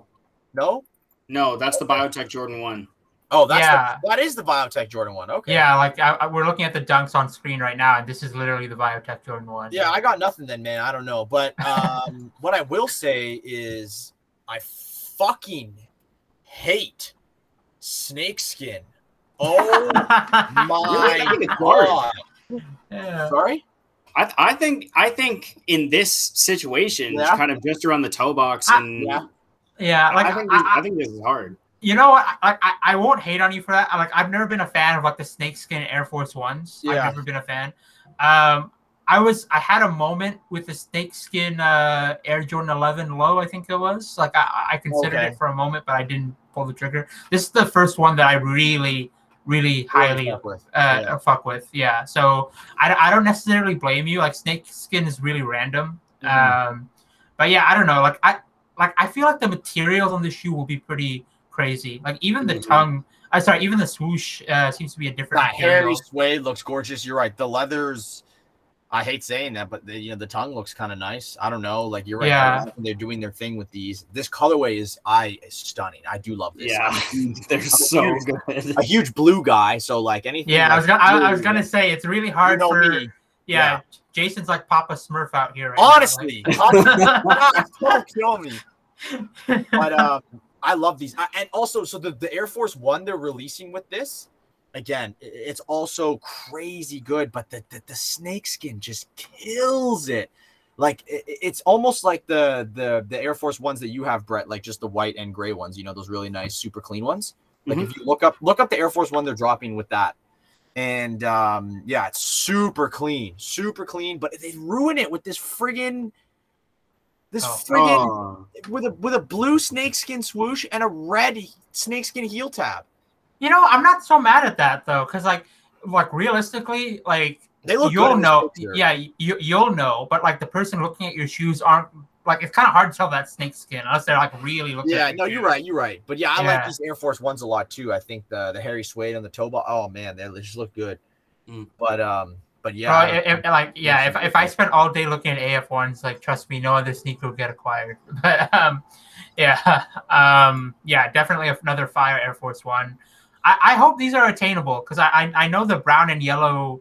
No, No. no, that's the Bio Hack Jordan One. Oh, that's Yeah. the, that is the Bio Hack Jordan one. Okay. Yeah, like I, I- we're looking at the dunks on screen right now, and this is literally the Bio Hack Jordan one. Yeah, I got nothing then, man. I don't know, but um, what I will say is I fucking hate snakeskin. Oh my I think it's hard. god! yeah. Sorry. I, I think I think in this situation, Yeah. kind of just around the toe box, Ah, and yeah. Yeah, like I think I- this, I- I think this is hard. You know what? I, I I won't hate on you for that. Like I've never been a fan of like the snakeskin Air Force Ones. I've Yeah. never been a fan. Um, I was I had a moment with the snakeskin uh, Air Jordan 11 low. I think it was like I, I considered Okay. it for a moment, but I didn't pull the trigger. This is the first one that I really really highly Fuck with. uh, Yeah. fuck with. Yeah. So I, I don't necessarily blame you. Like snake skin is really random. Mhm. Um, but yeah, I don't know. Like I like I feel like the materials on the shoe will be pretty crazy. Like even the Mhm. tongue. I sorry, even the swoosh uh, seems to be a different That material. hairy suede looks gorgeous. You're right. The leathers. I hate saying that, but the, you know the tongue looks kind of nice. I don't know. Like you're right. Yeah. They're doing their thing with these. This colorway is I is stunning. I do love this. Yeah, I'm a huge- they're so good. a huge blue guy. So like anything. Yeah, I was gonna, I, I was gonna say it's really you hard know for me. yeah, Jason's like Papa Smurf out here. Right Honestly, now, God, don't kill me. But um, I love these, I, and also so the the Air Force One they're releasing with this. Again, it's also crazy good, but the the, the snakeskin just kills it. Like i- i- it's almost like the the the Air Force ones that you have, Brett, like just the white and gray ones. You know those really nice, super clean ones. Like if you look up look up the Air Force One they're dropping with that, and um, yeah, it's super clean, super clean. But they ruin it with this friggin' this Oh. friggin' Oh, with a with a blue snakeskin swoosh and a red snakeskin heel tab. You know, I'm not so mad at that though, because like like realistically, like They look you'll know yeah you, you'll know but like the person looking at your shoes aren't like it's kind of hard to tell that snake skin unless they're like really looking Yeah, at your no, you're right. You're right. But yeah, I like these Air Force Ones a lot too. I think the the hairy suede on the toe ball. Oh man, they just look good. Mm. But um, but yeah, Well, I- if, if- like yeah, if, if I sense. spent all day looking at AF ones, like trust me, no other sneaker will get acquired. But um, yeah, um, yeah, definitely another fire Air Force One. I, I hope these are attainable because I, I I know the brown and yellow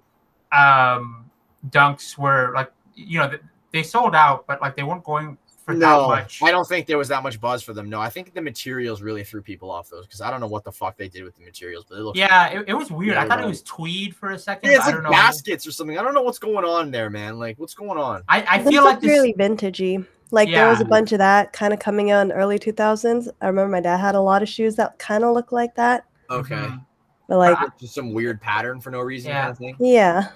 um dunks were like you know they sold out, but like they weren't going for that no, much. I don't think there was that much buzz for them. No, I think the materials really threw people off those because I don't know what the fuck they did with the materials, but it looks Yeah, it, it was weird. I Yeah, thought it was tweed for a second. Yeah, it's I like don't know. baskets or something. I don't know what's going on there, man. Like, what's going on? I, I This feel like this. really vintagey. Like there was a bunch of that kind of coming out in early 2000s. I remember my dad had a lot of shoes that kind of looked like that. Okay, Mhm. But like, I- just some weird pattern for no reason, Yeah. kind of thing. yeah,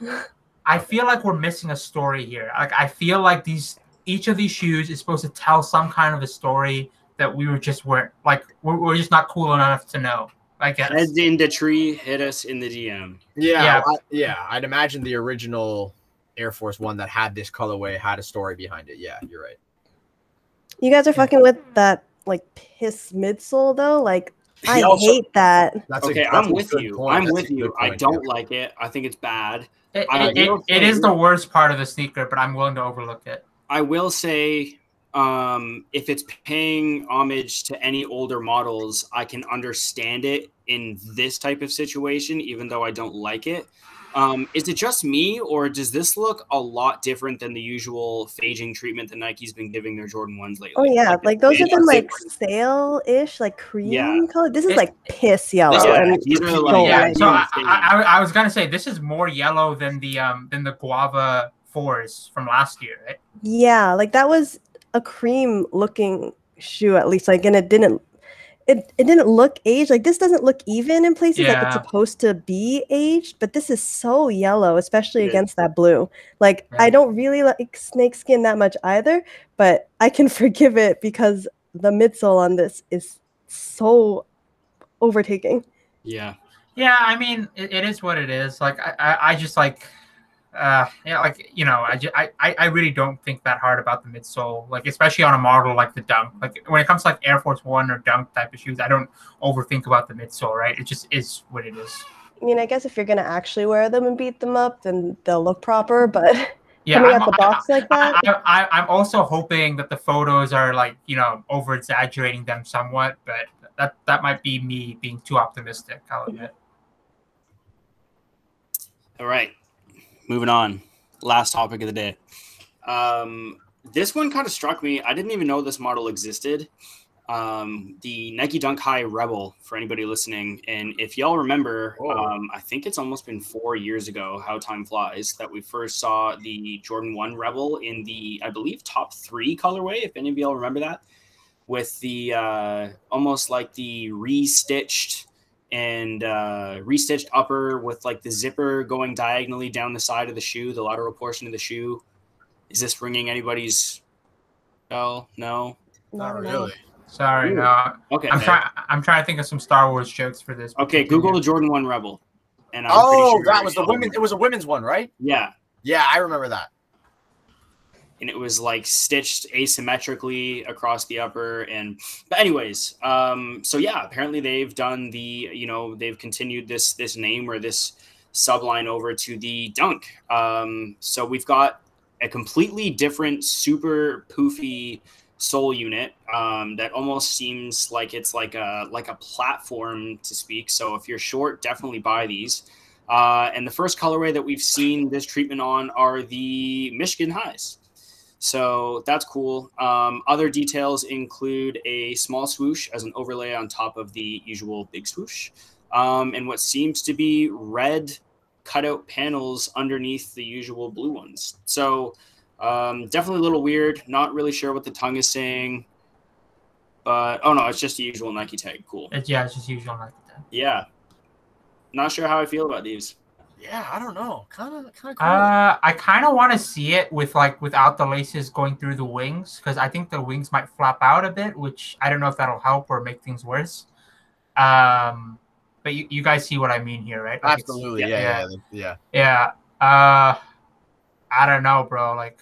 I feel like we're missing a story here. Like I feel like these each of these shoes is supposed to tell some kind of a story that we were just weren't like we're, we're just not cool enough to know. I guess. heads in the tree, hit us in the DM. Yeah, Yeah. I, yeah. I'd imagine the original Air Force One that had this colorway had a story behind it. Yeah, you're right. you guys are fucking with that like piss midsole though. Like I also- hate that. That's a- okay, that's I'm with you. point. I'm That's with good you. I don't yeah. like it. I think it's bad. It, I it, it, will it say- is the worst part of the sneaker, but I'm willing to overlook it. I will say, um, if it's paying homage to any older models, I can understand it in this type of situation, even though I don't like it. Um, is it just me, or does this look a lot different than the usual phaging treatment that Nike's been giving their Jordan ones lately? Oh yeah, the like those have phage been like different. stale-ish, like cream Yeah. color. This is It- like piss yellow. Yeah, and these are like- yeah, so. I, I, I, I was gonna say this is more yellow than the um than the guava fours from last year, right? Yeah, like that was a cream looking shoe at least. Like and it didn't it, it didn't look aged. Like this doesn't look even in places like it's supposed to be aged, but this is so yellow, especially Yeah. against that blue. Like I don't really like snake skin that much either, but I can forgive it because the midsole on this is so overtaking. Yeah, Yeah, I mean it, it is what it is. Like I, I, I just like uh yeah, like you know, I, ju- I I I really don't think that hard about the midsole, like especially on a model like the Dunk. Like when it comes to like Air Force One or Dunk type of shoes, I don't overthink about the midsole, right? It just is what it is. I mean, I guess if you're gonna actually wear them and beat them up, then they'll look proper. But Yeah, coming I'm, out the box like that, I, I, I, I'm also hoping that the photos are like you know over exaggerating them somewhat, but that that might be me being too optimistic. I'll admit. All right, moving on. Last topic of the day. Um, this one kind of struck me. I didn't even know this model existed. Um, the Nike Dunk High Rebel, for anybody listening. And if y'all remember, um, I think it's almost been four years ago, how time flies, that we first saw the Jordan 1 Rebel in the, I believe, top three colorway, if any of y'all remember that, with the uh, almost like the re-stitched and uh, restitched upper with like the zipper going diagonally down the side of the shoe, the lateral portion of the shoe. Is this ringing anybody's bell? No. Not I don't know. really. Sorry, Ooh. no. Okay. I'm trying. I'm trying to think of some Star Wars jokes for this. Okay. continue. Google the Jordan One Rebel. And I'm Oh, sure that was the women. It was a women's one, right? Yeah, Yeah, I remember that. And it was like stitched asymmetrically across the upper and but anyways um so yeah apparently they've done the you know they've continued this this name or this subline over to the dunk. Um so we've got a completely different super poofy sole unit um that almost seems like it's like a like a platform to speak. So if you're short definitely buy these. Uh, and the first colorway that we've seen this treatment on are the Michigan highs. So that's cool. Um, other details include a small swoosh as an overlay on top of the usual big swoosh, um, and what seems to be red cutout panels underneath the usual blue ones. So um, definitely a little weird. Not really sure what the tongue is saying, but oh no, it's just the usual Nike tag. Cool. It's, yeah, it's just usual Nike tag. Yeah. Not sure how I feel about these. Yeah, I don't know. Kind of, kind of cool. Uh, I kind of want to see it with like without the laces going through the wings because I think the wings might flap out a bit, which I don't know if that'll help or make things worse. Um, but you, you guys see what I mean here, right? Like, Absolutely. yeah, Yeah, yeah, yeah. Yeah. Uh, I don't know, bro. Like,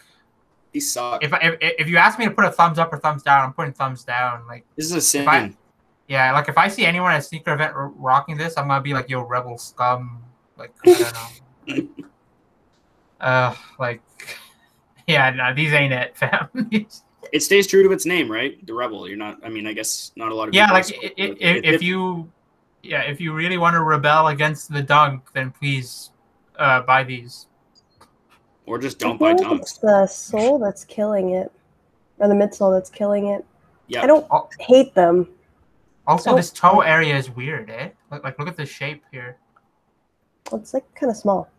he suck. if, if if you ask me to put a thumbs up or thumbs down, I'm putting thumbs down. Like, this is a sin. if I- yeah, like if I see anyone at a sneaker event r- rocking this, I'm gonna be like, "Yo, rebel scum!" Like, I don't know. Like, uh, like, yeah, no, these ain't it, fam. it stays true to its name, right? The rebel. You're not. I mean, I guess not a lot of. yeah, like support i- i- it, if, if you, yeah, if you really want to rebel against the dunk, then please uh, buy these. or just don't buy feel like dunks. it's the sole that's killing it, or the midsole that's killing it. Yeah, I don't hate them. Also, this toe area is weird, eh? Like, like look at the shape here. It's like kind of small.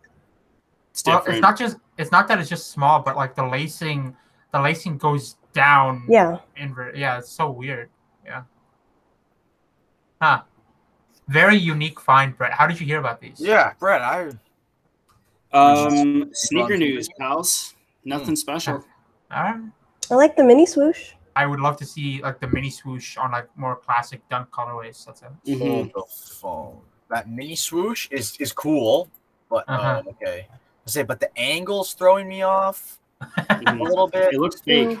it's Well, it's not just it's not that it's just small, but like the lacing, the lacing goes down. Yeah, invert. Yeah, it's so weird. Yeah. Huh. Very unique find, Brett. How did you hear about these? Yeah, Brett, I um, sneaker news, pals. Nothing special. All right. I like the mini swoosh. I would love to see like the mini swoosh on like more classic dunk colorways. That's it. Mhm. Pulled the phone. That mini swoosh is is cool, but Uh-huh. uh, okay. I say, but the angle's throwing me off a little bit. It looks fake.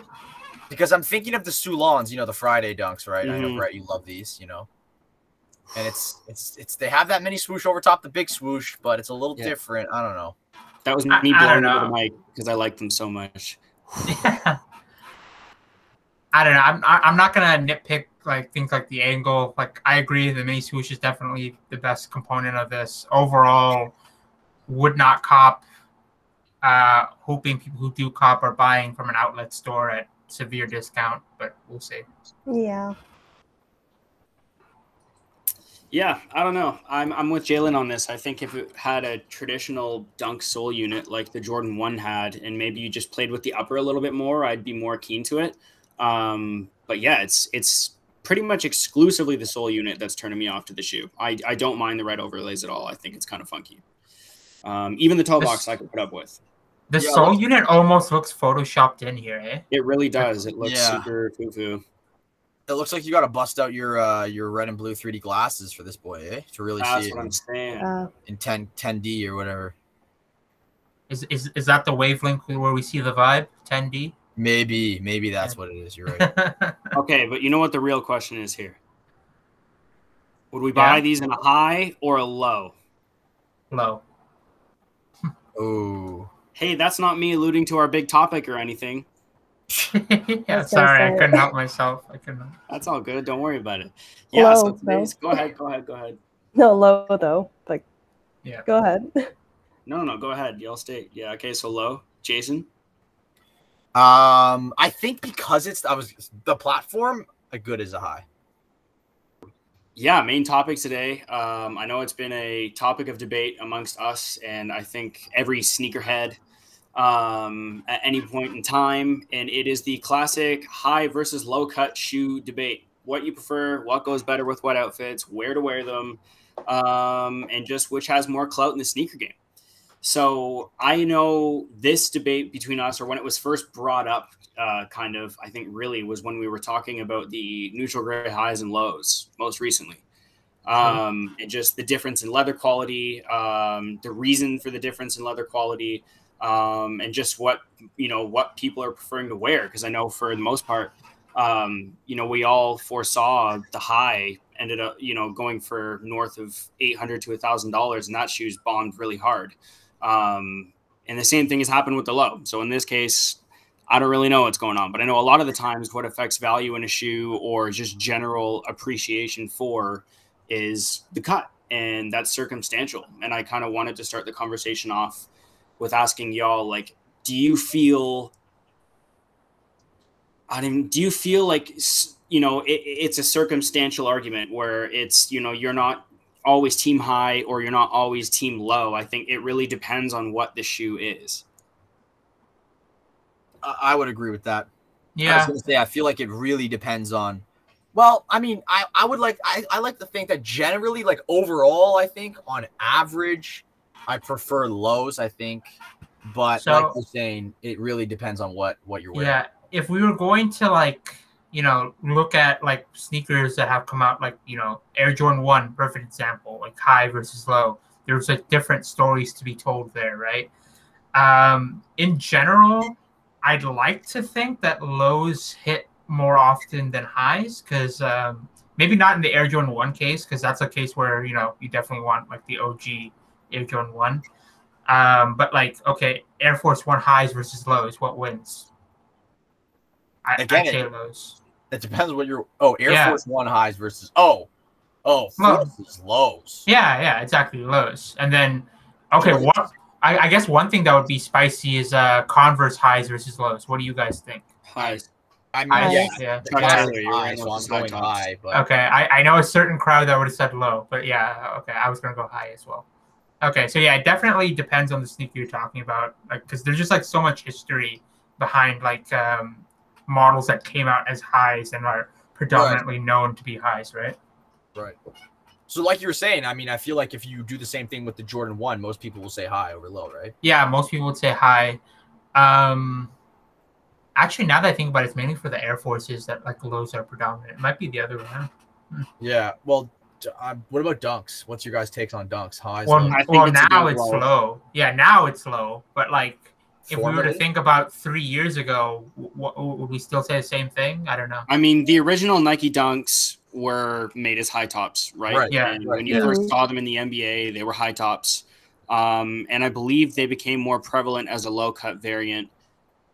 because I'm thinking of the Soulons, you know, the Friday dunks, right? I know Mhm. Brett, you love these, you know. And it's it's it's they have that mini swoosh over top the big swoosh, but it's a little Yeah. different. I don't know. That was I- me I don't blowing over the mic because I like them so much. I don't know. I'm I- I'm not gonna nitpick like things like the angle. Like I agree, the mini swoosh is definitely the best component of this. Overall, would not cop. Uh, hoping people who do cop are buying from an outlet store at severe discount, but we'll see. Yeah. Yeah, I don't know. I'm I'm with Jalen on this. I think if it had a traditional dunk sole unit like the Jordan One had, and maybe you just played with the upper a little bit more, I'd be more keen to it. Um, but yeah, it's it's pretty much exclusively the sole unit that's turning me off to the shoe. I, I don't mind the red overlays at all. I think it's kind of funky. Um, even the toe box I could put up with. The Yeah, sole unit almost looks photoshopped in here, eh? It really does. It looks Yeah. super foo foo. It looks like you got to bust out your uh your red and blue 3D glasses for this boy, eh? To really That's see it I'm in. Uh, in 10 10D or whatever. Is is is that the wavelength where we see the vibe? 10D. Maybe maybe that's what it is. You're right. Okay, but you know what the real question is here? Would we buy Yeah. these in a high or a low? Low. oh. Hey, that's not me alluding to our big topic or anything. yeah, sorry, I couldn't help myself. I couldn't. That's all good. Don't worry about it. Yeah, so Low, today's, go ahead, go ahead, go ahead. no, low though. Like, Yeah. go ahead. No, no, no, go ahead. Y'all state. Yeah, okay, so low. Jason? Um, I think because it's I was the platform, a good is a high. Yeah, main topic today. Um, I know it's been a topic of debate amongst us, and I think every sneakerhead um, at any point in time. And it is the classic high versus low cut shoe debate. What you prefer, what goes better with what outfits, where to wear them, um, and just which has more clout in the sneaker game. So I know this debate between us, or when it was first brought up, uh, kind of, I think really was when we were talking about the neutral gray highs and lows most recently. Um, and just the difference in leather quality, um, the reason for the difference in leather quality, um, and just what, you know, what people are preferring to wear. Cause I know for the most part, um, you know, we all foresaw the high ended up, you know, going for north of 800 to a thousand dollars and that shoe's bombed really hard. Um, and the same thing has happened with the low. So in this case, I don't really know what's going on, but I know a lot of the times what affects value in a shoe or just general appreciation for is the cut, and that's circumstantial. And I kind of wanted to start the conversation off with asking y'all, like, do you feel? I mean, do you feel like you know it, it's a circumstantial argument where it's you know you're not always team high or you're not always team low? I think it really depends on what the shoe is. I, I would agree with that. Yeah. I was Yeah, gonna say I feel like it really depends on. Well, I mean, I, I would like I, I like to think that generally, like overall, I think on average, I prefer lows. I think, but So- like you're saying, it really depends on what what you're wearing. yeah. If we were going to like, you know, look at like sneakers that have come out, like you know, Air Jordan One, perfect example, like high versus low. There's like different stories to be told there, right? Um, in general, I'd like to think that lows hit more often than highs because um, maybe not in the Air Jordan One case because that's a case where you know you definitely want like the OG Air Jordan One. Um, but like okay, Air Force One highs versus lows, what wins? I, Again, I'd say lows. It depends what you're. Oh, Air Yeah. Force One highs versus oh, oh Low. versus lows. Yeah, yeah, exactly lows. And then okay, Well, what? I, I guess one thing that would be spicy is uh Converse highs versus lows. What do you guys think? Highs. I mean, Highs, yeah, yeah. Chuck yeah. Taylor, you're high, right, so I'm high going high. But Okay, I, I know a certain crowd that would have said low, but yeah, okay, I was gonna go high as well. Okay, so yeah, it definitely depends on the sneaker you're talking about, like because there's just like so much history behind like um, models that came out as highs and are predominantly known to be highs, right? Right. So, like you were saying, I mean, I feel like if you do the same thing with the Jordan One, most people will say high over low, right? Yeah, most people would say high. Um, actually, now that I think about it, it's mainly for the Air Forces that like lows are predominant. It might be the other way around. Yeah. Well, uh, what about dunks? What's your guys' takes on dunks? Highs. Well. I think well it's now it's low. low. Yeah, now it's low, but like if we were to think about three years ago, what, would we still say the same thing? I don't know. I mean, the original Nike Dunks were made as high tops, right? Right, Yeah, And right, when you yeah. first saw them in the NBA, they were high tops. Um, and I believe they became more prevalent as a low cut variant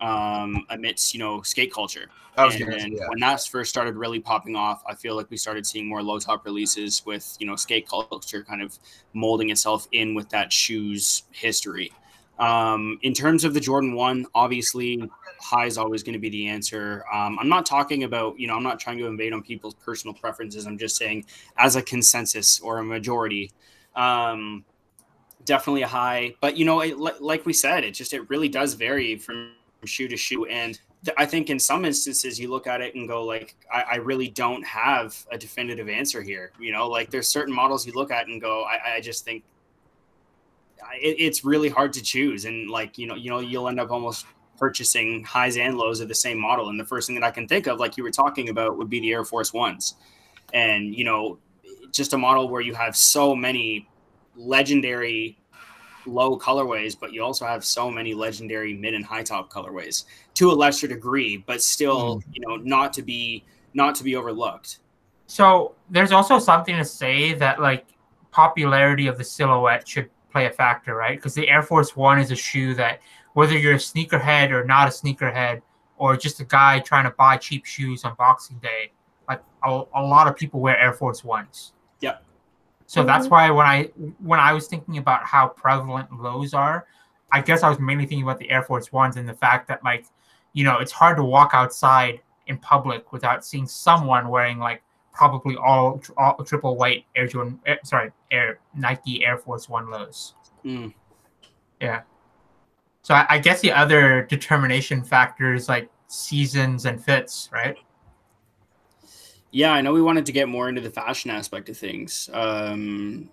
um, amidst, you know, skate culture. I was and say, then yeah. when that first started really popping off, I feel like we started seeing more low top releases with, you know, skate culture kind of molding itself in with that shoes history. Um, in terms of the Jordan 1, obviously high is always going to be the answer. Um, I'm not talking about, you know, I'm not trying to invade on people's personal preferences. I'm just saying as a consensus or a majority, um, definitely a high. But, you know, it, like we said, it just, it really does vary from shoe to shoe. And th- I think in some instances you look at it and go like, I, I really don't have a definitive answer here. You know, like there's certain models you look at and go, I, I just think it, it's really hard to choose. And like, you know, you know, you'll end up almost purchasing highs and lows of the same model. And the first thing that I can think of, like you were talking about, would be the Air Force Ones. And, you know, just a model where you have so many legendary low colorways, but you also have so many legendary mid and high top colorways to a lesser degree, but still, hmm. you know, not to be not to be overlooked. So there's also something to say that like popularity of the silhouette should play a factor, right? Because the Air Force One is a shoe that whether you're a sneakerhead or not a sneakerhead, or just a guy trying to buy cheap shoes on Boxing Day, like a, a lot of people wear Air Force Ones. Yep. So that's mm-hmm. why when I when I was thinking about how prevalent lows are, I guess I was mainly thinking about the Air Force Ones and the fact that like, you know, it's hard to walk outside in public without seeing someone wearing like probably all, all triple white Air Jordan, eh, sorry, Air Nike Air Force One lows. Mm. Yeah. So I, I guess the other determination factors like seasons and fits, right? Yeah, I know we wanted to get more into the fashion aspect of things. Um,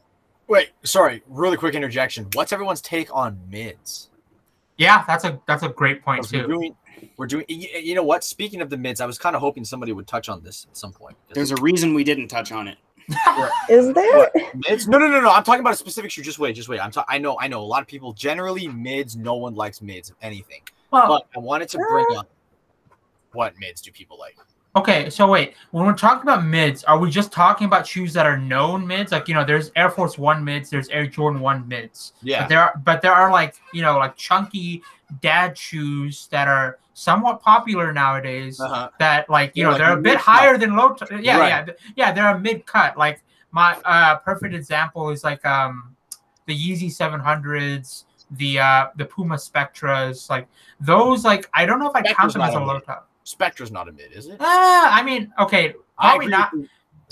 Wait, sorry, really quick interjection. What's everyone's take on mids? Yeah, that's a that's a great point 'Cause We're too. doing, we're doing. You you know what? Speaking of the mids, I was kind of hoping somebody would touch on this at some point. there's a reason we didn't touch on it. Is there? What? mids. No, no, no, no. I'm talking about a specific shoe. Just wait, just wait. I'm. Ta- I know, I know. A lot of people generally mids. No one likes mids of anything. Well, But I wanted to bring up what mids do people like. Okay, so wait, when we're talking about mids, are we just talking about shoes that are known mids? Like you know, there's Air Force One mids, there's Air Jordan One mids. Yeah. But there are, but there are like you know, like chunky dad shoes that are somewhat popular nowadays. Uh-huh. That like you Yeah, know like they're a bit higher than low. T- yeah, Right. yeah, yeah. They're a mid cut. Like my uh, perfect example is like um the Yeezy 700s, the uh the Puma Spectras, like those. Like I don't know if I count them as a low top. Spectra's not a mid, is it? Ah, I mean, okay, I probably not.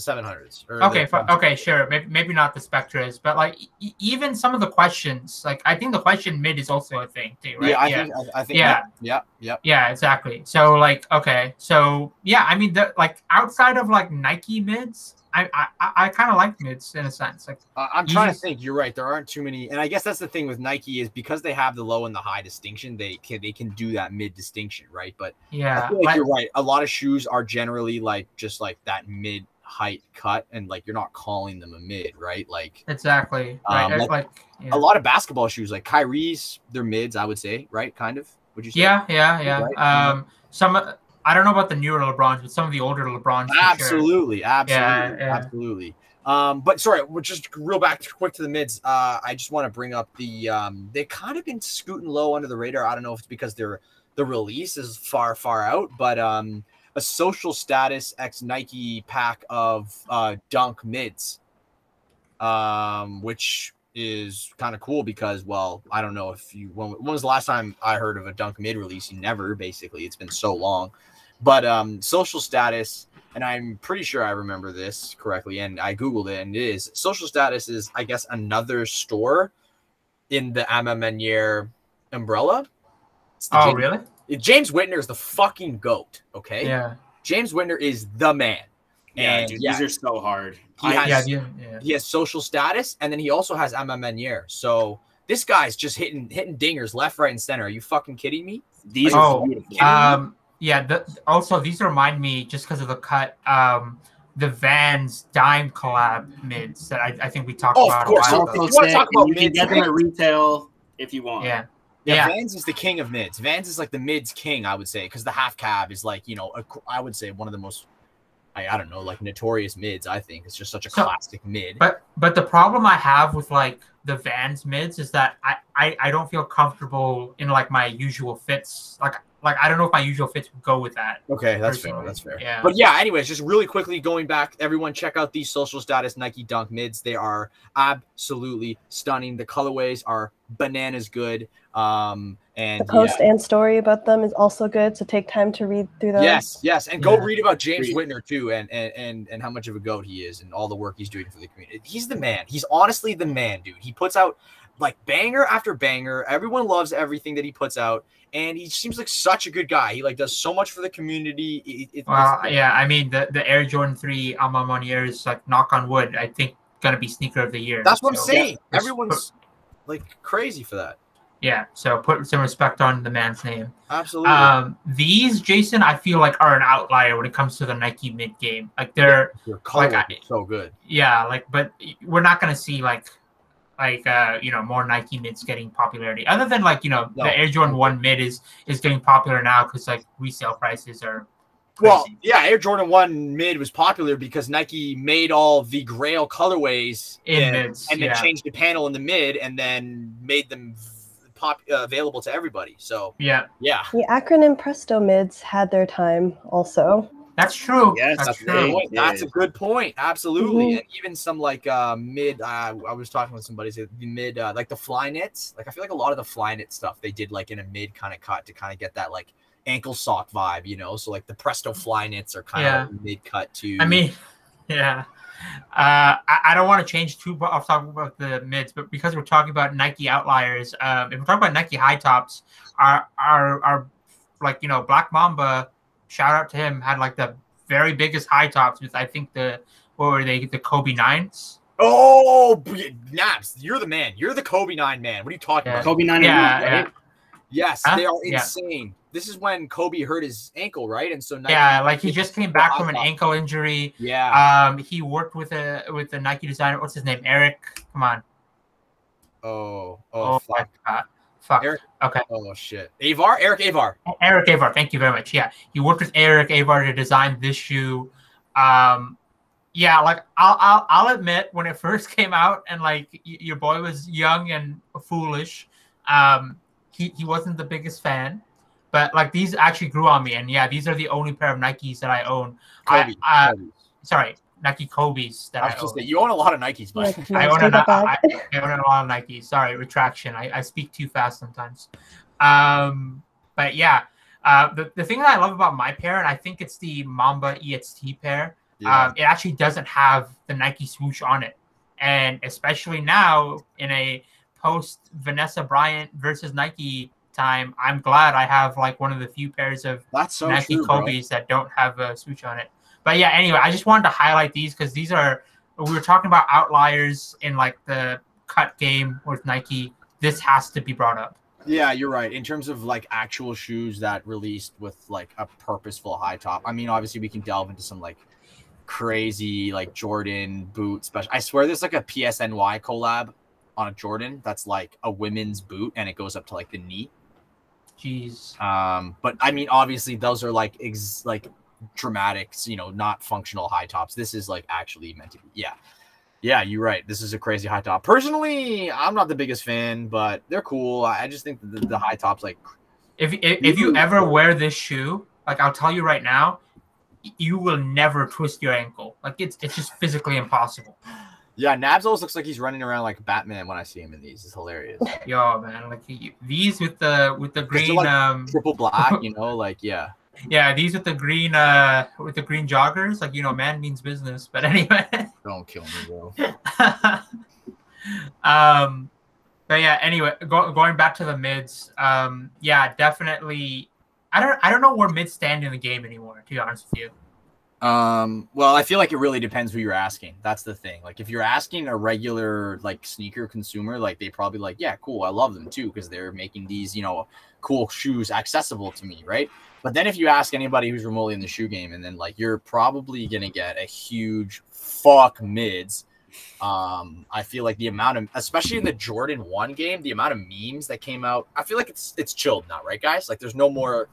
700s. Okay, the- okay, sure. Maybe, maybe not the Spectras, but like e- even some of the questions, like I think the question mid is also a thing too, right? Yeah, I think. I, I think. Yeah. Yeah. Yeah. Yeah, exactly. So like, okay, so yeah, I mean, the like outside of like Nike mids, I I, I- kind of like mids in a sense. Like, Uh, I'm trying to think. You're right. There aren't too many, and I guess that's the thing with Nike is because they have the low and the high distinction. They can they can do that mid distinction, right? But I yeah, feel like like- you're right. A lot of shoes are generally like just like that mid height cut, and like you're not calling them a mid, right? Like exactly. Right, Um, uh, like- like, yeah. a lot of basketball shoes, like Kyrie's, they're mids. I would say, right? Kind of. Would you say? yeah, yeah, yeah. Right, Um, some I don't know about the newer LeBrons, but some of the older LeBrons, for sure. Absolutely, absolutely, Yeah, absolutely. Um, but sorry, we're just real back quick to the mids. Uh, I just want to bring up the um, they've kind of been scooting low under the radar. I don't know if it's because they're the release is far, far out, but um, a social status X Nike pack of uh, Dunk mids, um, which is kind of cool because, well, I don't know if you when, when was the last time I heard of a Dunk mid release? Never, basically. It's been so long, but um, social status and I'm pretty sure I remember this correctly, and I googled it, and it is social status is I guess another store in the A Ma Maniere umbrella. Oh, James, really? James Whitner is the fucking goat. Okay, Yeah, James Whitner is the man. Yeah, And dude, yeah, these are so hard. He has- yeah, yeah, yeah. he has social status, and then he also has A Ma Maniere. So this guy's just hitting hitting dingers left, right, and center. Are you fucking kidding me? these Oh, are beautiful. Um, yeah. The, also, these remind me just because of the cut. Um, the Vans dime collab mids that I, I think we talked Oh, of about course. a while ago. If you wanna talk and about you can mids, get them at retail if you want. Yeah, Yeah, Yeah. Vans is the king of mids. Vans is like the mids king, I would say, because the half cab is like you know, a, I would say one of the most, I, I don't know, like notorious mids. I think it's just such a So- classic mid. But but the problem I have with like the Vans mids is that I, I I don't feel comfortable in like my usual fits. Like like I don't know if my usual fits would go with that. Okay, that's fair. That's fair. Yeah. But yeah, anyways, just really quickly going back, everyone check out these social status Nike Dunk mids. They are absolutely stunning. The colorways are bananas good. Um, and The post yeah. and story about them is also good, so take time to read through those. Yes, yes, and go Yeah. read about James Read. Whitner too, and, and and and how much of a goat he is, and all the work he's doing for the community. He's the man. He's honestly the man, dude. He puts out like banger after banger. Everyone loves everything that he puts out, and he seems like such a good guy. He like does so much for the community. It- it- Well, it's- yeah, I mean the the Air Jordan Three A Ma Maniere is like knock on wood. I think gonna be sneaker of the year. That's what I'm saying. yeah, Everyone's like crazy for that. Yeah, so put some respect on the man's name. Absolutely. Um, these Jason, I feel like are an outlier when it comes to the Nike mid game. Like they're like, is so good. yeah, like but we're not gonna see like like uh you know more Nike mids getting popularity. Other than like you know No. the Air Jordan One mid is is getting popular now because like resale prices are Well, yeah, Air Jordan One mid was popular because Nike made all the Grail colorways In and, mids, and then yeah. changed the panel in the mid, and then made them pop uh, available to everybody. So yeah, yeah, The acronym Presto mids had their time also. that's true. Yes, that's, that's a they good true. point. That's a good point. Absolutely, Mhm. and even some like uh, mid. Uh, I was talking with somebody say the mid, uh, like the fly knits. Like I feel like a lot of the fly knit stuff they did like in a mid kind of cut to kind of get that like ankle sock vibe, you know. So like the Presto fly knits are kind Yeah. of like mid cut too. I mean, yeah. Uh, I, I don't want to change too bu- off talking about the mids, but because we're talking about Nike outliers, um, if we're talking about Nike high tops, our our our like you know Black Mamba, shout out to him, had like the very biggest high tops with I think the what were they the Kobe nines. Oh, b- Naps, you're the man. You're the Kobe nine man. What are you talking Yeah. about? Kobe nine Yeah, and one, right? Yes, Huh? they are Yeah. insane. This is when Kobe hurt his ankle, right? And so Nike, Yeah, like he just came back from an ankle injury. yeah. Um, he worked with a with the Nike designer. What's his name? Eric. Come on. oh, oh, Oh, fuck. Fuck. Eric- Okay. Oh shit. Avar, Eric Avar. Eric Avar, thank you very much. Yeah, he worked with Eric Avar to design this shoe. Um, yeah, like I'll, I'll I'll admit when it first came out and like y- your boy was young and foolish, um, he he wasn't the biggest fan, but like these actually grew on me. And yeah, these are the only pair of Nikes that I own. Kobe. I, uh, Kobe. sorry, Nike Kobe's that I I, just own. saying, you own a lot of Nikes, Like, but can I I own, take a, that I. I own a lot of Nike. Sorry, retraction. I, I speak too fast sometimes. Um, but yeah, uh, the, the thing that I love about my pair, and I think it's the Mamba EXT pair, yeah. um, it actually doesn't have the Nike swoosh on it. And especially now in a post Vanessa Bryant versus Nike time, I'm glad I have like one of the few pairs of so Nike true, bro. Kobe's that don't have a swoosh on it. But yeah, anyway, I just wanted to highlight these because these are we were talking about outliers in like the cut game with Nike. This has to be brought up. Yeah, you're right. In terms of like actual shoes that released with like a purposeful high top. I mean, obviously we can delve into some like crazy like Jordan boot special. I swear there's like a PSNY collab on a Jordan that's like a women's boot and it goes up to like the knee. Jeez. Um, but I mean, obviously those are like ex- like dramatics, you know, not functional high tops. This is like actually meant to be. Yeah. Yeah, you're right. This is a crazy high top. Personally, I'm not the biggest fan, but they're cool. I just think the, the high tops like If, if if you ever wear this shoe, like I'll tell you right now, you will never twist your ankle. Like it's it's just physically impossible. Yeah, Nabs always looks like he's running around like Batman when I see him in these. It's hilarious. Yo, man, like you, these with the with the green like um Triple black, you know, like yeah. yeah these with the green uh with the green joggers like you know man means business but anyway Don't kill me, bro. um but yeah anyway go, going back to the mids um yeah definitely i don't i don't know where mids stand in the game anymore to be honest with you Um, well, I feel like it really depends who you're asking. That's the thing. Like if you're asking a regular like sneaker consumer, like they probably like, yeah, cool, I love them too, because they're making these, you know, cool shoes accessible to me, right? But then if you ask anybody who's remotely in the shoe game, and then like you're probably gonna get a huge fuck mids Um, I feel like the amount of, especially in the Jordan One game, the amount of memes that came out. I feel like it's it's chilled now, right, guys? Like there's no more.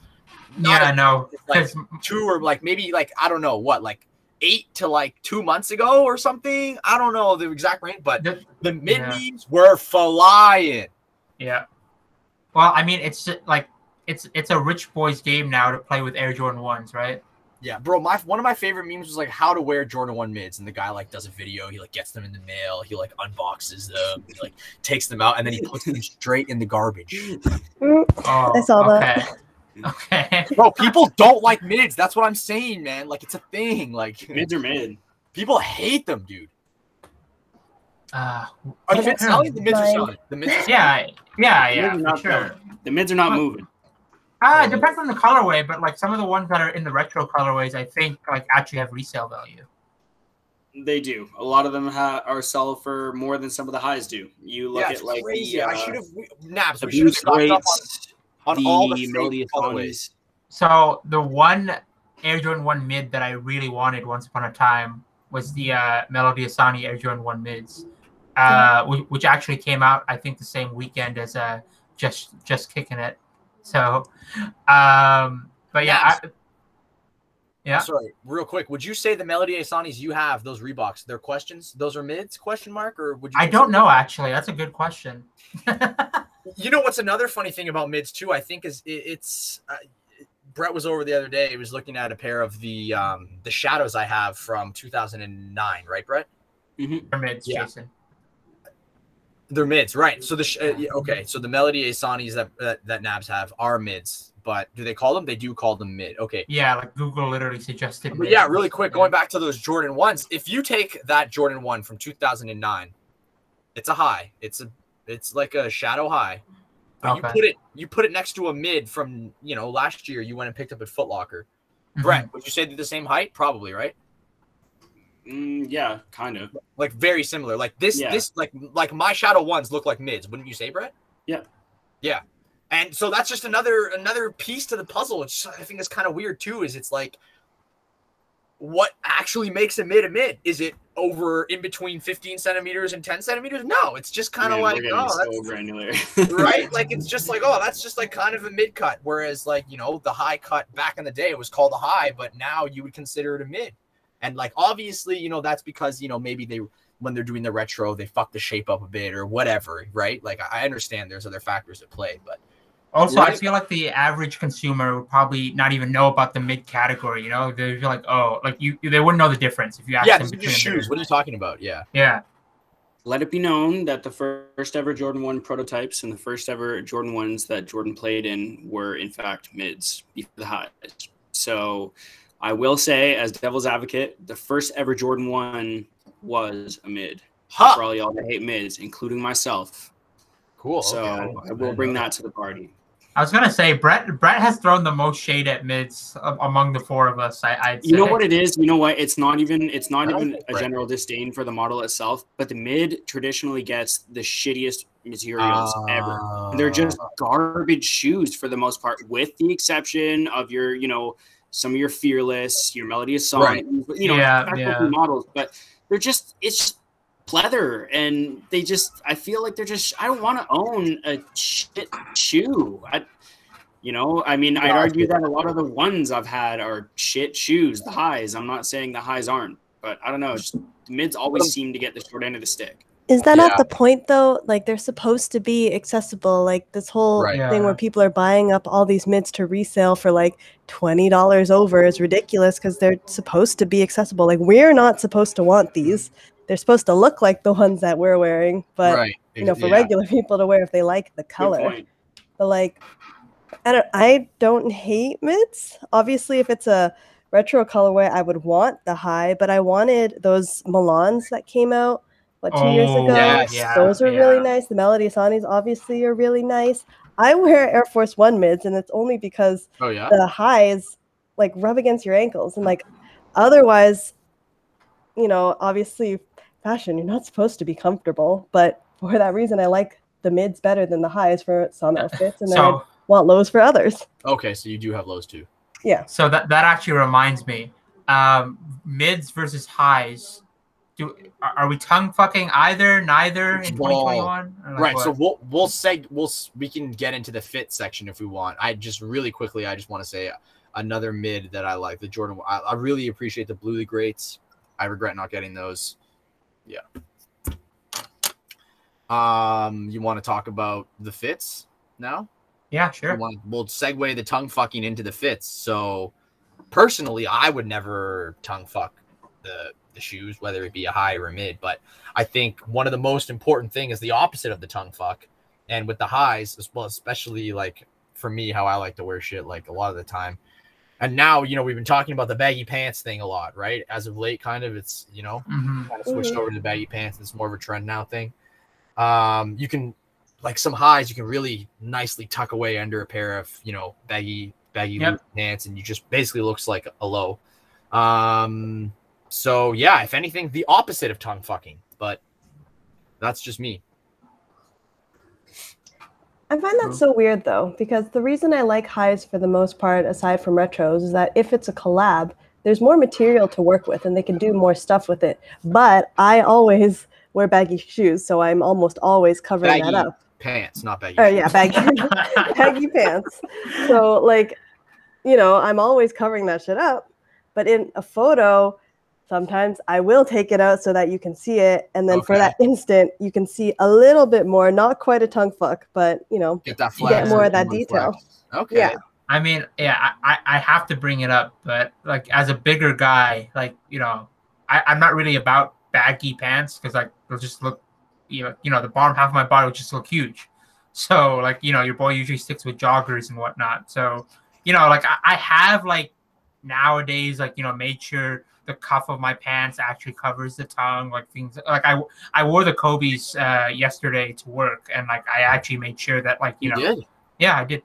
Not Yeah, a- no, it's like 'cause two or like maybe like I don't know what like eight to like two months ago or something. I don't know the exact range, but the- the mid Yeah. memes were flying. yeah. Well, I mean, it's just like it's it's a rich boys game now to play with Air Jordan ones, right? Yeah, bro. My one of my favorite memes was like how to wear Jordan One mids, and the guy like does a video. He like gets them in the mail. He like unboxes them. He like takes them out, and then he puts them straight in the garbage. Mm, Oh, I saw okay. that. Okay. Bro, people don't like mids. That's what I'm saying, man. Like it's a thing. Like Mids are mid. people hate them, dude. Uh, Are the mids selling? The mids are selling. The mids. Are selling. yeah, yeah, yeah, Mids are not sure. selling. The mids are not Huh. moving. Uh, it depends on the colorway, but like some of the ones that are in the retro colorways, I think like actually have resale value. They do. A lot of them ha- are sell for more than some of the highs do. You look Yeah, at like crazy. the, uh, I should have naps. the We should have boost got up rates, on, on the all the fake Melody colorways. Ehsani's. So the one Air Jordan One mid that I really wanted once upon a time was the uh, Melody Ehsani Air Jordan One mids, uh, which, which actually came out I think the same weekend as uh, just just kicking it. So, um, but yeah, I, yeah. Sorry, real quick. Would you say the Melody Ehsanis you have, those Reeboks, they're questions? Those are mids? Question mark? Or would you? I don't know actually. That's a good question. You know what's another funny thing about mids too? I think is it, it's. Uh, Brett was over the other day. He was looking at a pair of the um the shadows I have from 2009, right, Brett? For mids, Yeah. Jason. They're mids, right? So the sh- uh, okay, so the Melody Ehsanis that, that that Nabs have are mids, but do they call them? They do call them mid. Okay, Yeah, like Google literally suggested. But mids. yeah, really quick, going back to those Jordan ones. If you take that Jordan one from 2009, it's a high. It's a it's like a shadow high. But you put it you put it next to a mid from you know last year you went and picked up at Foot Locker. Mhm. Brett, would you say they're the same height? Probably, right? Mm, yeah, kind of. Like very similar. Like this Yeah. this like like my shadow ones look like mids, wouldn't you say, Brett? Yeah. Yeah. And so that's just another another piece to the puzzle. Which I think is kind of weird too. Is it's like what actually makes a mid a mid? Is it over in between 15 centimeters and 10 centimeters? No, it's just kind of like oh, so that's granular. right. Like it's just like oh, that's just like kind of a mid cut. Whereas like you know the high cut back in the day it was called a high, but now you would consider it a mid. And like obviously you know that's because you know maybe they when they're doing the retro they fuck the shape up a bit or whatever, right? Like I I understand there's other factors at play, but Also, I feel like the average consumer would probably not even know about the mid category. You know, they're like, oh, like you, they wouldn't know the difference if you asked yeah, them these are between the- shoes. What are you talking about? Yeah. Yeah, Let it be known that the first ever Jordan 1 prototypes and the first ever Jordan 1s that Jordan played in were, in fact, mids before the highs. So I will say, as devil's advocate, the first ever Jordan 1 was a mid. For all y'all that hate mids, including myself. Cool. So okay. I will bring that to the party. I was gonna say Brett. Brett has thrown the most shade at mids among the four of us. I, I'd say. You know what it is? You know what? It's not even it's not even a Brett- general disdain for the model itself, but the mid traditionally gets the shittiest materials ever. They're just Uh, garbage shoes for the most part, with the exception of your, you know, some of your fearless, your Melody Ehsani, Right. you know, Yeah, yeah. models. But they're just it's just pleather, and they just I feel like they're just I don't want to own a shit shoe. I, you know, I mean, I'd argue that a lot of the ones I've had are shit shoes. The highs, I'm not saying the highs aren't, but I don't know. Just, the mids always seem to get the short end of the stick. Is that Yeah. not the point though? Like they're supposed to be accessible. Like this whole Right. thing where people are buying up all these mids to resale for like twenty dollars over is ridiculous because they're supposed to be accessible. Like we're not supposed to want these. They're supposed to look like the ones that we're wearing, but right. you know, for Yeah. regular people to wear if they like the color. point. But like, I don't. I don't hate mids. Obviously, if it's a retro colorway, I would want the high. But I wanted those Milans that came out what two years Oh, ago. yes. yeah, those are really nice. The Melody Ehsanis obviously are really nice. I wear Air Force One mids, and it's only because Oh yeah. the highs like rub against your ankles, and like otherwise, you know, obviously fashion, you're not supposed to be comfortable, but for that reason, I like the mids better than the highs for some outfits, and then I want lows for others. Okay, so you do have lows too. Yeah. so that that actually reminds me, um, mids versus highs. do are, are we tongue fucking either, neither in 2021? Or like right. So we'll we'll seg we'll we can get into the fit section if we want. I just really quickly I just want to say another mid that I like the Jordan. I, I really appreciate the Blue the Greats. I regret not getting those. Yeah. Um, you want to talk about the fits now? yeah, sure. want- We'll segue the tongue fucking into the fits. So, personally, I would never tongue fuck the the shoes, whether it be a high or a mid. But I think one of the most important thing is the opposite of the tongue fuck. And with the highs, as well, especially like for me, how I like to wear shit, like a lot of the time. And now, you know, we've been talking about the baggy pants thing a lot, right? As of late, kind of, it's you know, hmm kind of switched Mhm. over to the baggy pants. It's more of a trend now thing. Um, you can like some highs, you can really nicely tuck away under a pair of you know baggy baggy Yep. pants, and you just basically looks like a low. Um, so yeah, if anything, the opposite of tongue fucking, but that's just me. I find that so weird though, because the reason I like highs for the most part, aside from retros, is that if it's a collab, there's more material to work with and they can do more stuff with it. But I always wear baggy shoes, so I'm almost always covering that Baggy. up. Pants, not baggy. Oh yeah, baggy baggy pants. So like, you know, I'm always covering that shit up. But in a photo, sometimes I will take it out so that you can see it, and then for that instant, you can see a little bit more. Not quite a tongue fuck, but you know, Get that You flex. get more of that detail. flex. Okay. Yeah. I mean, yeah, I, I I have to bring it up, but like as a bigger guy, like you know, I, I'm not really about baggy pants because like they'll just look, you know, you know, the bottom half of my body will just look huge. So like you know, your boy usually sticks with joggers and whatnot. So you know, like I, I have like nowadays, like you know, made sure the cuff of my pants actually covers the tongue, like things like I I wore the Kobe's uh, yesterday to work, and like I actually made sure that like you You know. did. Yeah, I did.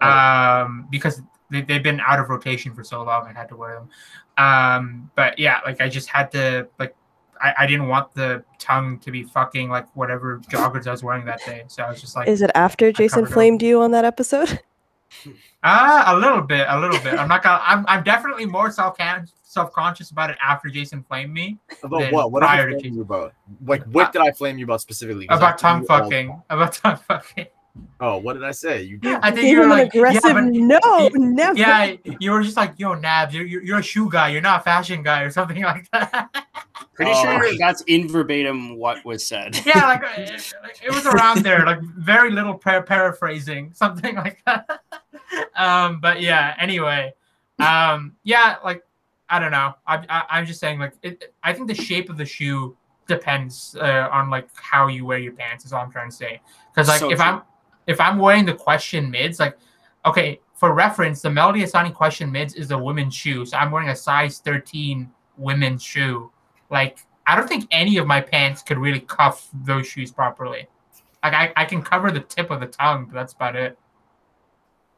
Oh. Um, because they, they've been out of rotation for so long, I had to wear them. Um, but yeah, like I just had to like I, I didn't want the tongue to be fucking like whatever joggers I was wearing that day. So I was just like is it after Jason covered up. flamed you on that episode? ah a little bit, a little bit. I'm not gonna I'm I'm definitely more self self conscious about it after Jason flamed me About what? What did I prior to flame you about? Like, what Uh, did I flame you about specifically? About flame tongue you all- fucking. About tongue fucking. Oh, what did I say? You I think Gave you were him an like aggressive yeah, but- no, never. yeah, you were just like, yo, Nabs, you're, you're, you're a shoe guy. You're not a fashion guy or something like that. Pretty Oh. sure that's in verbatim what was said. yeah, like it, it was around there, like very little par- paraphrasing, something like that. um, but yeah, anyway, um, yeah, like I don't know. I, I I'm just saying, like, it, I think the shape of the shoe depends uh, on like how you wear your pants. Is all I'm trying to say. Because like So if true. I'm if I'm wearing the question mids, like okay, for reference, the Melody Ehsani question mids is a women's shoe, so I'm wearing a size 13 women's shoe. Like I don't think any of my pants could really cuff those shoes properly. Like I, I can cover the tip of the tongue, but that's about it.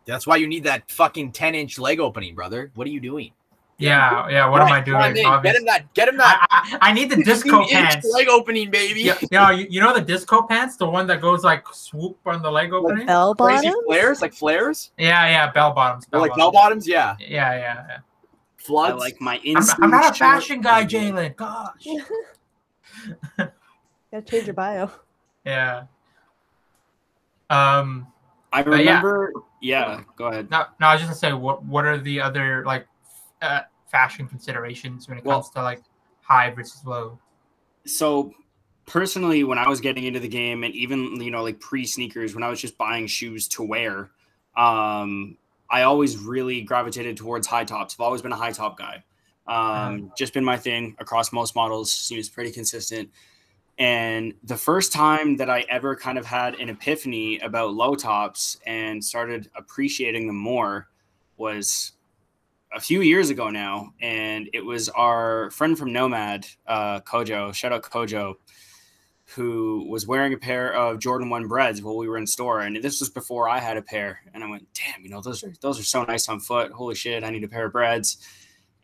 That's why you need that fucking 10 inch leg opening, brother. What are you doing? Yeah, yeah. What am I Right, come on doing? Get him that. Get him that. I, I, I need the disco pants. leg opening, baby. Yeah, you know, you, you know the disco pants, the one that goes like swoop on the leg opening. Like bell Crazy flares, like flares, yeah, yeah, bell bottoms. Oh, or like bell bottoms. Yeah, Yeah, yeah, yeah. I like my I'm. I'm not a shirt. fashion guy, Jalen. Gosh. Gotta change your bio. Yeah. Um. I But yeah. remember. Yeah, go ahead. No, no. I was just gonna say, what what are the other like uh, fashion considerations when it Well- comes to like high versus low? so personally when i was getting into the game and even you know like pre sneakers when i was just buying shoes to wear um i always really gravitated towards high tops. I've always been a high top guy. Um just been my thing across most models. Seems pretty consistent. And the first time that i ever kind of had an epiphany about low tops and started appreciating them more was a few years ago now, and it was our friend from Nomad, uh, Kojo. Shout out Kojo, who was wearing a pair of Jordan One breads while we were in store, and this was before I had a pair. And I went, "Damn, you know those are those are so nice on foot. Holy shit, I need a pair of breads."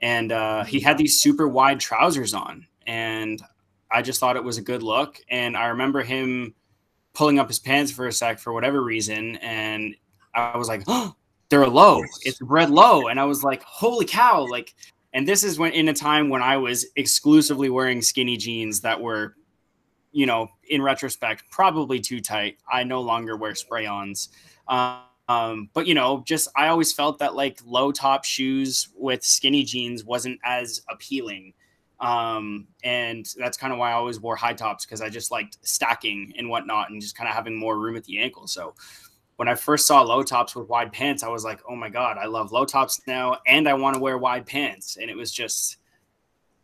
And uh, he had these super wide trousers on, and I just thought it was a good look. And I remember him pulling up his pants for a sec for whatever reason, and I was like, "Oh." they're a low. It's bread low. And I was like, holy cow, like And this is when in a time when I was exclusively wearing skinny jeans that were, you know, in retrospect, probably too tight. I no longer wear spray-ons. Um, but you know, just I always felt that like low top shoes with skinny jeans wasn't as appealing. Um, and that's kind of why I always wore high tops because I just liked stacking and whatnot and just kind of having more room at the ankle. So when I first saw low tops with wide pants, I was like, oh my God, I love low tops now and I want to wear wide pants. And it was just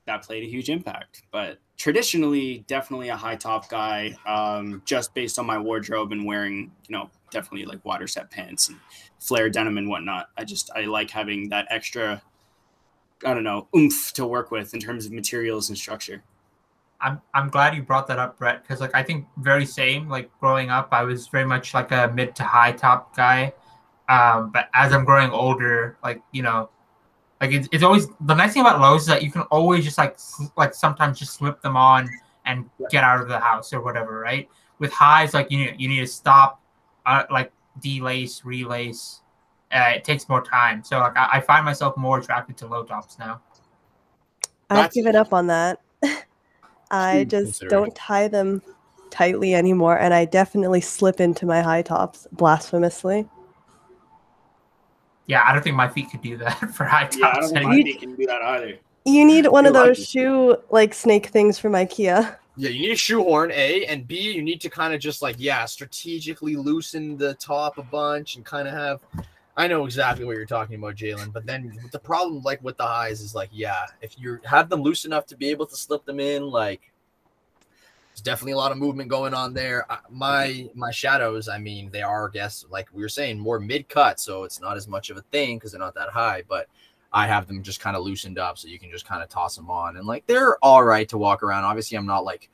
that played a huge impact. But traditionally, definitely a high top guy, um, just based on my wardrobe and wearing, you know, definitely like water set pants and flare denim and whatnot. I just, I like having that extra, I don't know, oomph to work with in terms of materials and structure. I'm I'm glad you brought that up, Brett, because like I think very same. Like growing up, I was very much like a mid to high top guy. Um, but as I'm growing older, like you know, like it's, it's always the nice thing about lows is that you can always just like like sometimes just slip them on and get out of the house or whatever, right? With highs, like you need you need to stop, uh, like delace, relace. Uh, it takes more time, so like I, I find myself more attracted to low tops now. I've That's- given up on that. I just don't tie them tightly anymore, and I definitely slip into my high tops blasphemously. Yeah, I don't think my feet could do that for high tops. Yeah, I don't think my feet can do that either. You need one of those lucky. shoe like snake things from IKEA. Yeah, you need a shoehorn, A, and B, you need to kind of just like, yeah, strategically loosen the top a bunch and kind of have. I know exactly what you're talking about, Jalen. But then the problem, like with the highs, is like, yeah, if you have them loose enough to be able to slip them in, like, there's definitely a lot of movement going on there. I- My my shadows, I mean, they are, I guess, like we were saying, more mid cut, so it's not as much of a thing because they're not that high. But I have them just kind of loosened up so you can just kind of toss them on, and like they're all right to walk around. Obviously, I'm not like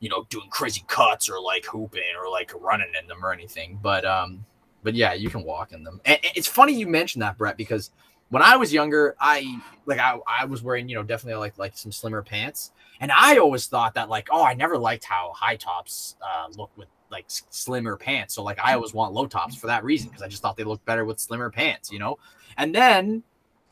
you know doing crazy cuts or like hooping or like running in them or anything, but um, but yeah, you can walk in them. And it's funny you mentioned that, Brett, because when I was younger, I like I, I was wearing you know definitely like like some slimmer pants, and I always thought that like oh I never liked how high tops uh, look with like slimmer pants, so like I always want low tops for that reason because I just thought they looked better with slimmer pants, you know. And then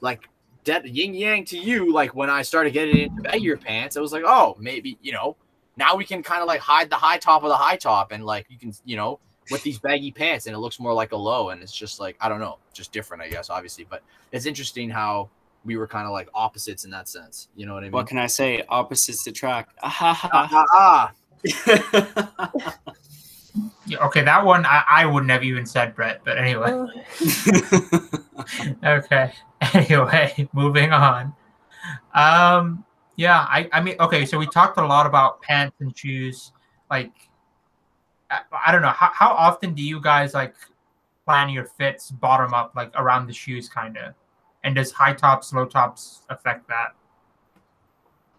like dead yin yang to you, like when I started getting into baggier pants, I was like oh maybe you know now we can kind of like hide the high top of the high top and like you can you know with these baggy pants and it looks more like a low and it's just like i don't know just different i guess obviously but it's interesting how we were kind of like opposites in that sense you know what i mean What can I say? Opposites attract. Ah, ha, ah, ha, ah, ah. ha. Yeah, okay, that one I, I wouldn't have even said, Brett. But anyway, Oh, okay. Anyway, moving on. Um, yeah, I, I mean, okay, so we talked a lot about pants and shoes. Like, I, I don't know, how, how often do you guys like plan your fits bottom up, like around the shoes, kind of? And does high tops, low tops affect that?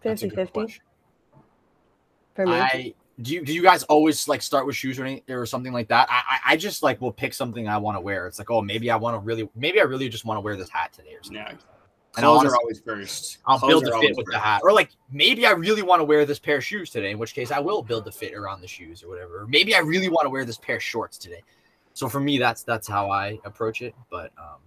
That's a 50 good 50 question. for me. i do you do you guys always like start with shoes or anything or something like that i i, I just like will pick something i want to wear it's like oh maybe i want to really maybe i really just want to wear this hat today or something yeah. And I'll Clothes are always first. I'll Clothes build are the fit with the hat. Or like maybe I really want to wear this pair of shoes today, in which case I will build the fit around the shoes or whatever. Or maybe I really want to wear this pair of shorts today. So for me, that's that's how I approach it. But um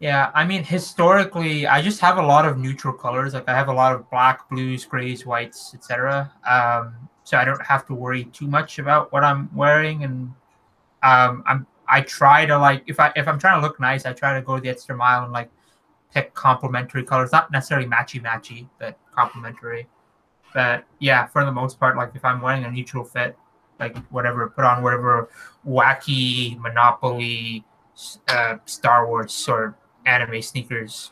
Yeah, I mean, historically, I just have a lot of neutral colors. Like I have a lot of black, blues, grays, whites, etc. Um, so I don't have to worry too much about what I'm wearing, and um, I'm I try to like if I if I'm trying to look nice, I try to go the extra mile and like pick complementary colors, not necessarily matchy matchy, but complementary. But yeah, for the most part, like if I'm wearing a neutral fit, like whatever, put on whatever wacky Monopoly, uh, Star Wars or anime sneakers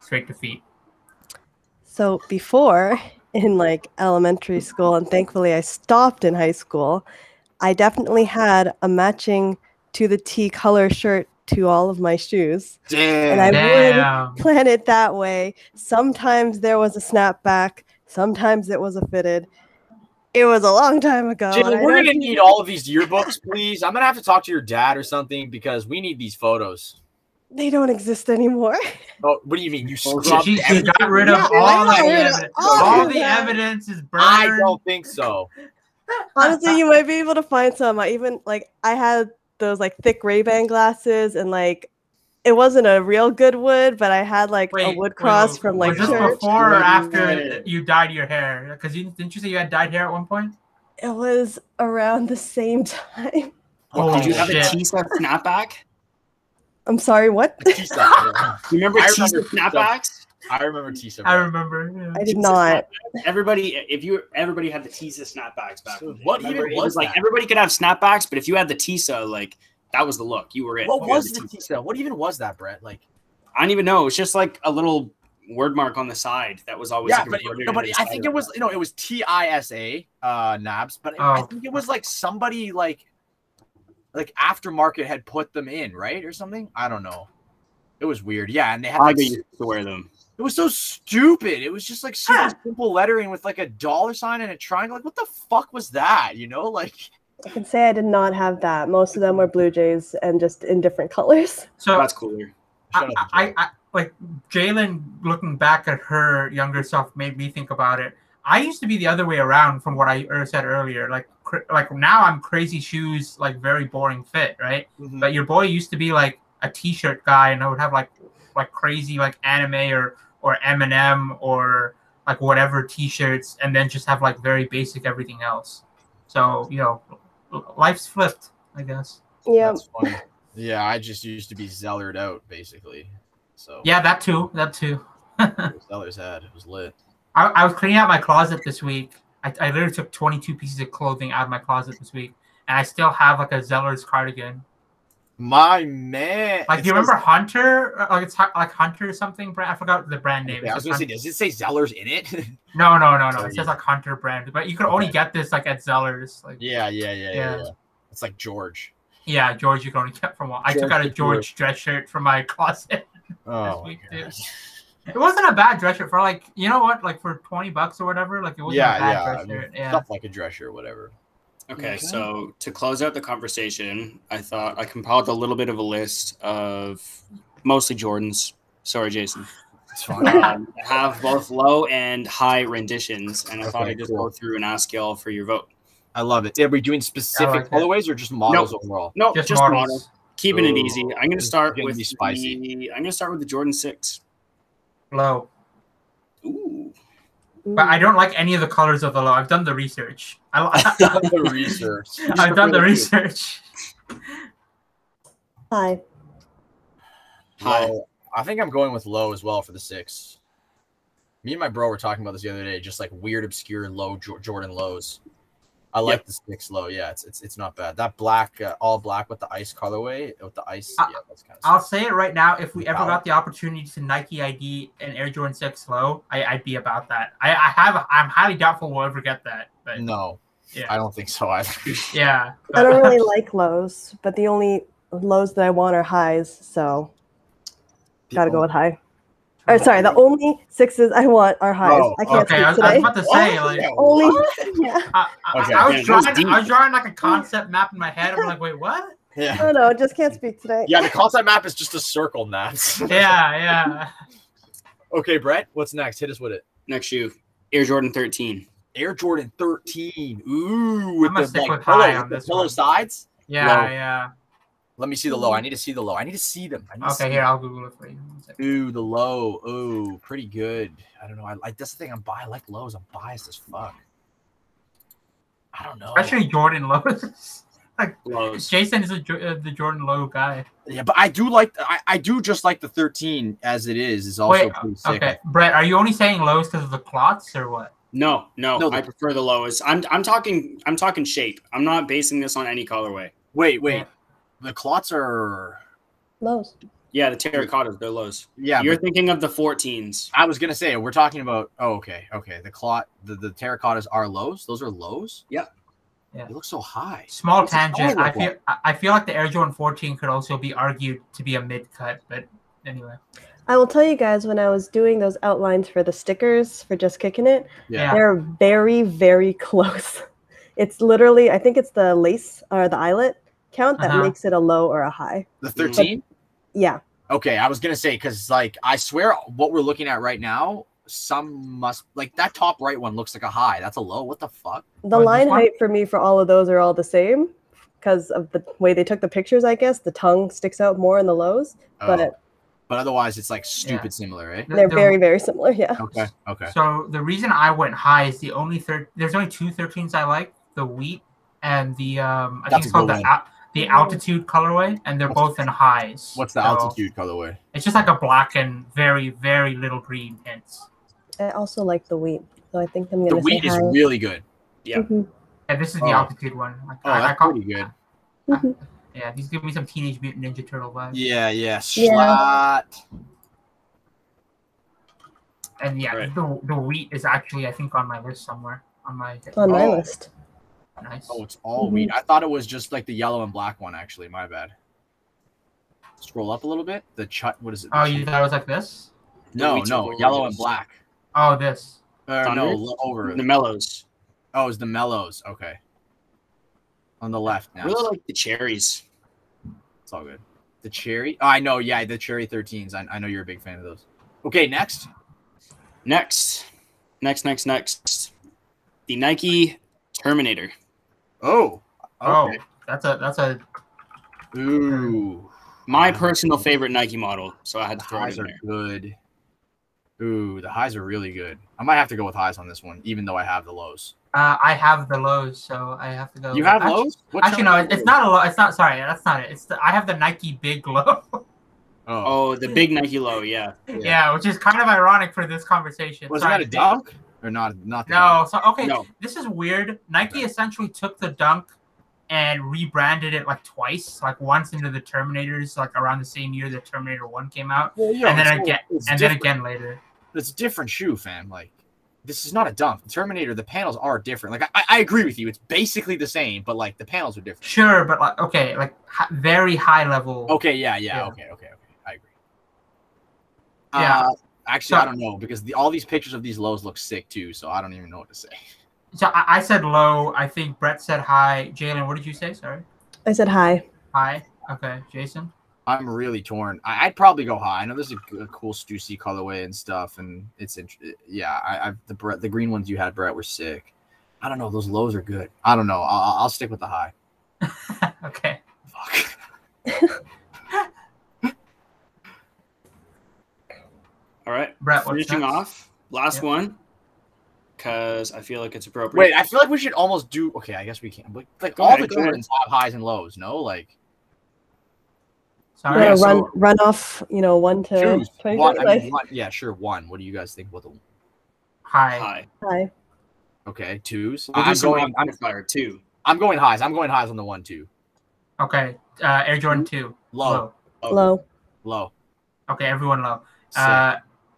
straight to feet. So before in like elementary school, and thankfully I stopped in high school, I definitely had a matching to the T color shirt to all of my shoes. damn. And I would- Plan it that way. Sometimes there was a snapback, sometimes it was a fitted. It was a long time ago. and we're gonna need all of these yearbooks, please. I'm gonna have to talk to your dad or something because we need these photos. They don't exist anymore. Oh, what do you mean? You scrubbed She, she got rid of Yeah, all I the got rid of evidence. all All of the that. evidence is burned. I don't think so. Honestly, you might be able to find some. I even like I had those like thick Ray Ban glasses and like it wasn't a real good wood, but I had like a wood cross wait, from was like this church. before or after wait. you dyed your hair? Because you didn't you say you had dyed hair at one point? It was around the same time. Oh, Did you have a T-shirt snapback? I'm sorry, what? Tisa. You remember I Tisa remember Tisa. snapbacks? I remember Tisa. I remember. yeah. I did not. Everybody, if you everybody had the Tisa snapbacks back. So in the day. what Remember, even it was like everybody could have snapbacks, but if you had the Tisa, like that was the look. You were it. What you was the Tisa. Tisa? What even was that, Brett? Like, I don't even know. It was just like a little word mark on the side that was always yeah, like, but, embroidered no, but I think it was you know it was T I S A uh Nabs, but I Oh. think it was like somebody like like aftermarket had put them in right or something. I don't know. It was weird. Yeah, and they had I like, used to wear them. it was so stupid. It was just like super Huh. simple lettering with like a dollar sign and a triangle. Like, what the fuck was that? You know, like I can say I did not have that. Most of them were Blue Jays and just in different colors. So That's cooler. shut I. I, I like Jalen looking back at her younger self made me think about it. I used to be the other way around from what I er- said earlier. Like, cr- like now I'm crazy shoes, like very boring fit, right? Mhm. But your boy used to be like a t-shirt guy, and I would have like like crazy like anime or or Eminem or like whatever t-shirts, and then just have like very basic everything else. So you know, life's flipped, I guess. Yeah. That's funny. yeah, I just used to be zealored out basically. So Yeah, that too. That too. Zellers had it was lit. I, I was cleaning out my closet this week. I, I literally took 22 pieces of clothing out of my closet this week, and I still have like a Zellers cardigan. My man. Like, It do you remember Hunter? Uh, Like it's like Hunter or something. Brand. I forgot the brand name. Okay, I was It gonna says say, does it say Zellers in it? No, no, no, no. Sorry. It says like Hunter brand, but you could only get this like at Zellers. Like, yeah, yeah, yeah, yeah, yeah. It's like George. Yeah, George, you can only get from one. I took out a George dress shirt from my closet. Oh, week, my too. God. It wasn't a bad dress shirt for like you know what, like for 20 bucks or whatever. Like it wasn't yeah, a bad yeah. dress I mean, shirt. Yeah. Stuff like a dress shirt, whatever. Okay, Okay. so to close out the conversation, I thought I compiled a little bit of a list of mostly Jordans. Sorry, Jason. It's fine. Um, I have both low and high renditions, and I thought I'd just cool. go through and ask y'all for your vote. I love it. Are we doing specific like colorways or just models overall? No, Just just, models. model. Keeping it easy. I'm gonna start with spicy. The, I'm gonna start with the Jordan Six. Low. Ooh, But I don't like any of the colors of the low. I've done the research. I, the research. I've done the research. Hi. Hi. Low. I think I'm going with low as well for the six. Me and my bro were talking about this the other day, just like weird, obscure low Jo- Jordan lows. I like Yep. the six low. Yeah, it's it's, it's not bad. That black, uh, all black with the ice colorway, with the ice. I- yeah, that's kind of. I'll say it right now. If we ever Wow. got the opportunity to Nike ID an Air Jordan Six low, I, I'd be about that. I, I have. I'm highly doubtful we'll ever get that. But no, yeah, I don't think so either. yeah. I don't really like lows, but the only lows that I want are highs, so gotta go with high. Or sorry, the only sixes I want are highs. Oh, I can't Okay, I was, I was about to say What? like. Yeah, Only yeah. I, I, Okay, I was yeah, that was drawing. I was drawing like a concept map in my head. I'm like, wait, what? Yeah. Oh no, just can't speak today. Yeah, the concept map is just a circle, Nabs. Yeah, yeah. okay, Brett, what's next? Hit us with it. next shoe, Air Jordan 13. Air Jordan 13. Ooh, with gonna the stick like, with pillow, high on with the pillow one. sides. Yeah, Low. yeah. Let me see the low. I need to see the low. I need to see them. I need to see Okay, here them. I'll Google it for you. One second. Ooh, the low. Ooh, pretty good. I don't know. I like that's the thing. I'm bi- I like lows. I'm biased as fuck. I don't know. Especially Jordan lows. Lows. Jason is a, uh, the Jordan low guy. yeah, but I do like. I, I do just like the 13 as it is. Is also Wait, pretty sick. Okay, Brett, are you only saying lows because of the clots or what? No, no, No, I the- prefer the lowest. I'm I'm talking I'm talking shape. I'm not basing this on any colorway. Wait, wait. Yeah. The clots are. Lows. Yeah, the terracottas, they're lows. Yeah, You're thinking of the 14s. I was gonna say we're talking about. Oh, okay, okay. The clot, the, the terracottas are lows. Those are lows. Yeah. Yeah. They look so high. Small What's tangent. I feel I I feel like the Air Jordan 14 could also be argued to be a mid cut, but anyway. I will tell you guys when I was doing those outlines for the stickers for just kicking it, Yeah. they're very, very close. It's literally, I think it's the lace or the eyelet count that Uh-huh. makes it a low or a high. The 13. Yeah. Okay, I was gonna say because like I swear what we're looking at right now, some must like that top right one looks like a high. That's a low. What the fuck? The this line one? height for me for all of those are all the same because of the way they took the pictures. I guess the tongue sticks out more in the lows, Oh, but but otherwise, it's like stupid similar, right? The- they're very very similar. Yeah. Okay. Okay. So the reason I went high is the only third. There's only two 13s I like: the wheat and the um. I That's think it's called the good al- the altitude colorway, and they're What's- both in highs. What's the So altitude colorway? It's just like a black and very very little green hints. I also like the wheat, so I think I'm gonna The wheat is high. really good. Yeah. Mhm. And this is the Oh. altitude one. Like, Oh, I, I that's call, pretty good. Mhm. yeah, these give me some Teenage Mutant Ninja Turtle vibes. Yeah. Yeah. Yeah. Slat. And yeah, Right. the the wheat is actually I think on my list somewhere on my on my Oh. list. Nice. Oh, it's all Mhm. wheat. I thought it was just like the yellow and black one. Actually, my bad. Scroll up a little bit. The chut. What is it? Oh, you thought it was like this? No, no, yellow and black. Oh, this. Uh, no, over. The mellows. Oh, it's the mellows. Okay. On the left I now. really like the cherries. It's all good. The cherry. Oh, I know. Yeah, the cherry 13s. I, I know you're a big fan of those. Okay, next. Next, next, next, next. The Nike Terminator. Oh. Oh, that's a that's a Ooh. My personal favorite Nike model, so I had The to throw it highs in are there. good. Ooh, the highs are really good. I might have to go with highs on this one, even though I have the lows. Uh, I have the lows, so I have to go. You have actually, lows? What Actually, no, kind it's lows? not a low. It's not. Sorry, that's not it. It's the, I have the Nike Big Low. Oh, Oh, the big Nike low, yeah. yeah. which is kind of ironic for this conversation. was Sorry, that a dunk or not? Not the No. So okay, No. this is weird. Nike essentially took the Dunk and rebranded it like twice, like once into the Terminators, like around the same year the Terminator One came out, Well, yo, and then again, and then again later. It's a different shoe, fam. Like, this is not a dunk. The Terminator, the panels are different. Like, I, I agree with you. It's basically the same, but like the panels are different. Sure, but like okay, like very high level. Okay, yeah, yeah, Yeah. okay, okay, okay. I agree. Yeah. Uh, actually, So- I don't know because the, all these pictures of these lows look sick too. So I don't even know what to say. So I, I said low. I think Brett said high. Jalen, what did you say? Sorry. I said high. High. Okay, Jason. I'm really torn. I, I'd probably go high. I know there's a cool Stussy colorway and stuff, and it's int- yeah. I, I the Brett, the green ones you had, Brett, were sick. I don't know. Those lows are good. I don't know. I'll, I'll stick with the high. okay. Fuck. All right. Brett, what's Finishing next? off, last Yeah. one, because I feel like it's appropriate. Wait, I feel like we should almost do. Okay, I guess we can. But like Go all ahead, the. Jordans have highs and lows. No, like Sorry. wanna so- run run off, you know, one to choose twenty one. three. I mean, one. Yeah, sure. One. What do you guys think? What the? High. high. high. Okay, twos. We'll I'm going. I'm, rapid fire too. I'm going highs. I'm going highs on the one two. Okay. Uh, Air Jordan two. Low. Okay. Low. Low. Okay, everyone low. Uh,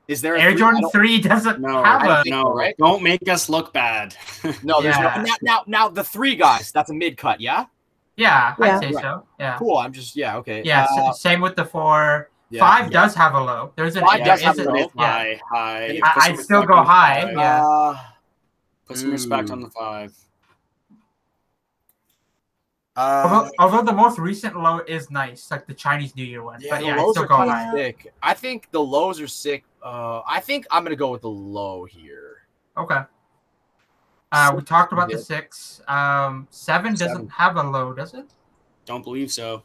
Is there a Air three? Jordan three doesn't No, have don't a. no, right? don't make us look bad. No, there's Yeah. no. Now, now, now, the three guys. That's a mid cut. Yeah. Yeah, Yeah. I'd say Right. so. Yeah. Cool. I'm just. Yeah. Okay. Yeah. Uh, same with the four. yeah. Five does have a low. There's an. Five does have a- a low. Yeah. high, high. I I'd still go on the high, yeah. Uh, Put some respect on the five. Although, uh, although the most recent low is nice, like the Chinese New Year one. yeah, but the yeah, I'd lows still are go high. sick. I think the lows are sick. Uh, I think I'm gonna go with the low here. Okay. Uh, we talked about the six. Um, seven doesn't Seven. have a low, does it? Don't believe so.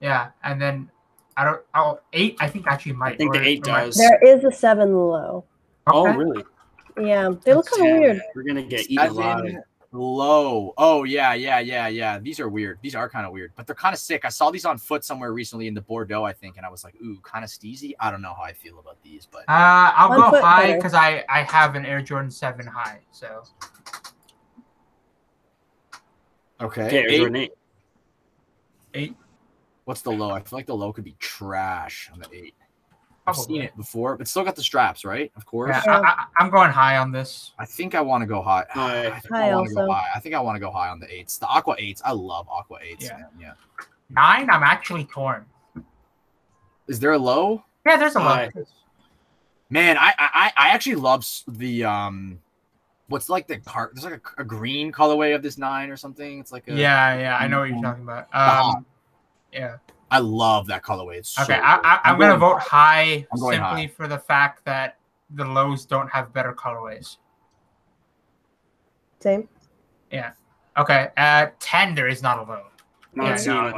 Yeah, and then I don't. Oh, eight. I think actually might. I think the eight does. There is a seven low. Oh, really? Yeah, they look kind of weird. We're gonna get eaten alive. Seven low. Oh yeah, yeah, yeah, yeah. These are weird. These are kind of weird, but they're kind of sick. I saw these on foot somewhere recently in the Bordeaux, I think, and I was like, ooh, kind of steezy. I don't know how I feel about these, but Uh, I'll One go high because I I have an Air Jordan Seven high. So okay. Okay, Eight. Jordan eight. eight. What's the low? I feel like the low could be trash on the eight. I've seen it before, but still got the straps, right? Of course. Yeah, I, I, I'm going high on this. I think I want to go high. High. I think High I want to go also. high. I think I want to go high on the eights. The aqua eights. I love aqua eights. Yeah. man, yeah. Nine. I'm actually torn. Is there a low? Yeah, there's a low. High. Man, I I I actually love the um, what's like the car? There's like a, a green colorway of this nine or something. It's like a Yeah, yeah, I know what you're talking about. Um, yeah. I love that colorway. It's Okay, so I, good. I, I'm gonna vote high I'm going simply high. for the fact that the lows don't have better colorways. Same. Yeah. Okay, at ten there is not a low. Not Yeah, no,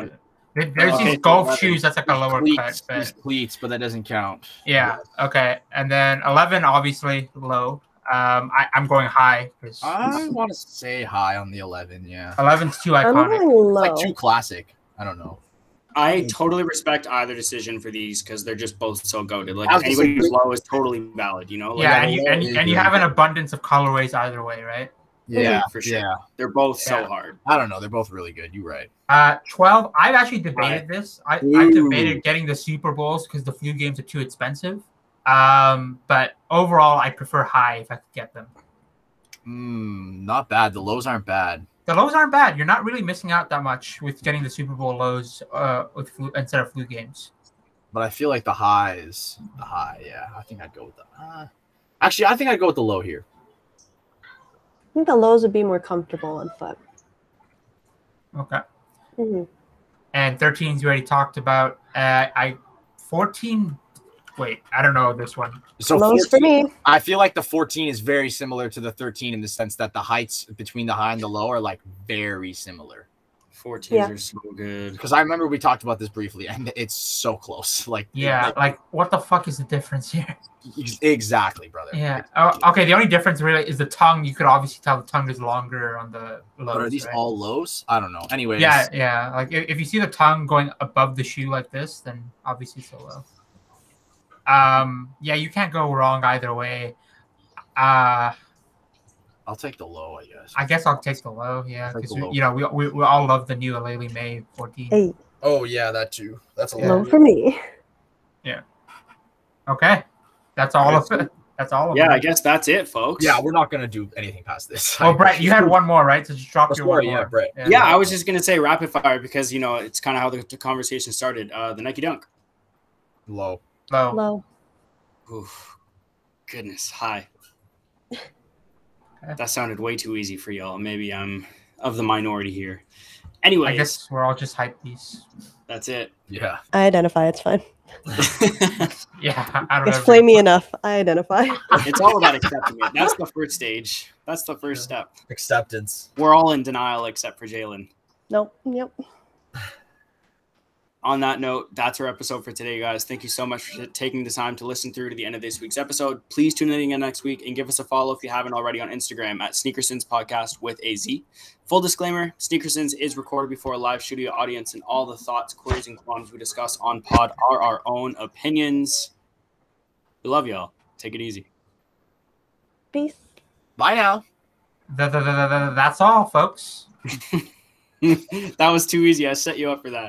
there- There's Okay, these so golf 11. shoes that's like a lower cleats, cut, these but cleats, but that doesn't count. yeah, okay. And then 11, obviously low. Um, I, I'm going high because I want to say high on the 11. Yeah, 11's too I'm iconic. going low. like too classic. I don't know. I totally respect either decision for these because they're just both so goaded. Like I anybody who's low is totally valid, you know? Like, yeah, Yeah, and you, and, and you have an abundance of colorways either way, right? Yeah, for sure. Yeah, they're both so hard. I don't know. They're both really good. You're right. Uh, 12, I've actually debated this. I, I've debated getting the Super Bowls because the flu games are too expensive. Um, but overall, I prefer high if I could get them. Mm, not bad. The lows aren't bad. The lows aren't bad. You're not really missing out that much with getting the Super Bowl lows uh, with flu, instead of flu games. But I feel like the highs, the high. Yeah, I think I'd go with the. Uh, actually, I think I'd go with the low here. I think the lows would be more comfortable on foot. Okay. Mhm. And 13s you already talked about. Uh, I 14. Wait, I don't know this one. So lows for me. I feel like the 14 is very similar to the 13 in the sense that the heights between the high and the low are like very similar. 14s Yeah. are so good. Because I remember we talked about this briefly, and it's so close. Like Yeah, like, like what the fuck is the difference here? exactly, brother. Yeah. Oh, okay. The only difference really is the tongue. You could obviously tell the tongue is longer on the lows. But are these right? all lows? I don't know. Anyways, Yeah, yeah. Like if, if you see the tongue going above the shoe like this, then obviously it's a low. Um, yeah, you can't go wrong either way. Uh, I'll take the low, I guess. I guess I'll take the low. Yeah, because you know we, we, we all love the new Aleali May 14. Eight. Oh yeah, that too. That's a Yeah. Low for me. Yeah. Okay, that's all of it. That's all of Yeah, it. I guess that's it, folks. Yeah, we're not gonna do anything past this. Well, Brett, you had one more, right? So just drop Let's your go, one yeah, more. Brett. Yeah, I was just gonna say rapid fire because you know it's kind of how the, the conversation started. Uh, the Nike Dunk. low. Low. Low. Oof. Goodness, hi. That sounded way too easy for y'all. Maybe I'm of the minority here. Anyway, I guess we're all just hype these. that's it. Yeah. I identify. It's fine. Yeah, I don't It's know. flamey enough. I identify. it's all about accepting it. That's the first stage. That's the first step. Acceptance. We're all in denial except for Jalen. Nope. Yep. On that note, that's our episode for today, guys. Thank you so much for taking the time to listen through to the end of this week's episode. Please tune in again next week and give us a follow if you haven't already on Instagram at Sneakersins Podcast with a Z. Full disclaimer: Sneakersins is recorded before a live studio audience, and all the thoughts, queries, and qualms we discuss on pod are our own opinions. We love y'all. Take it easy. Peace. Bye now. Th- th- th- th- th- That's all, folks. that was too easy. I set you up for that.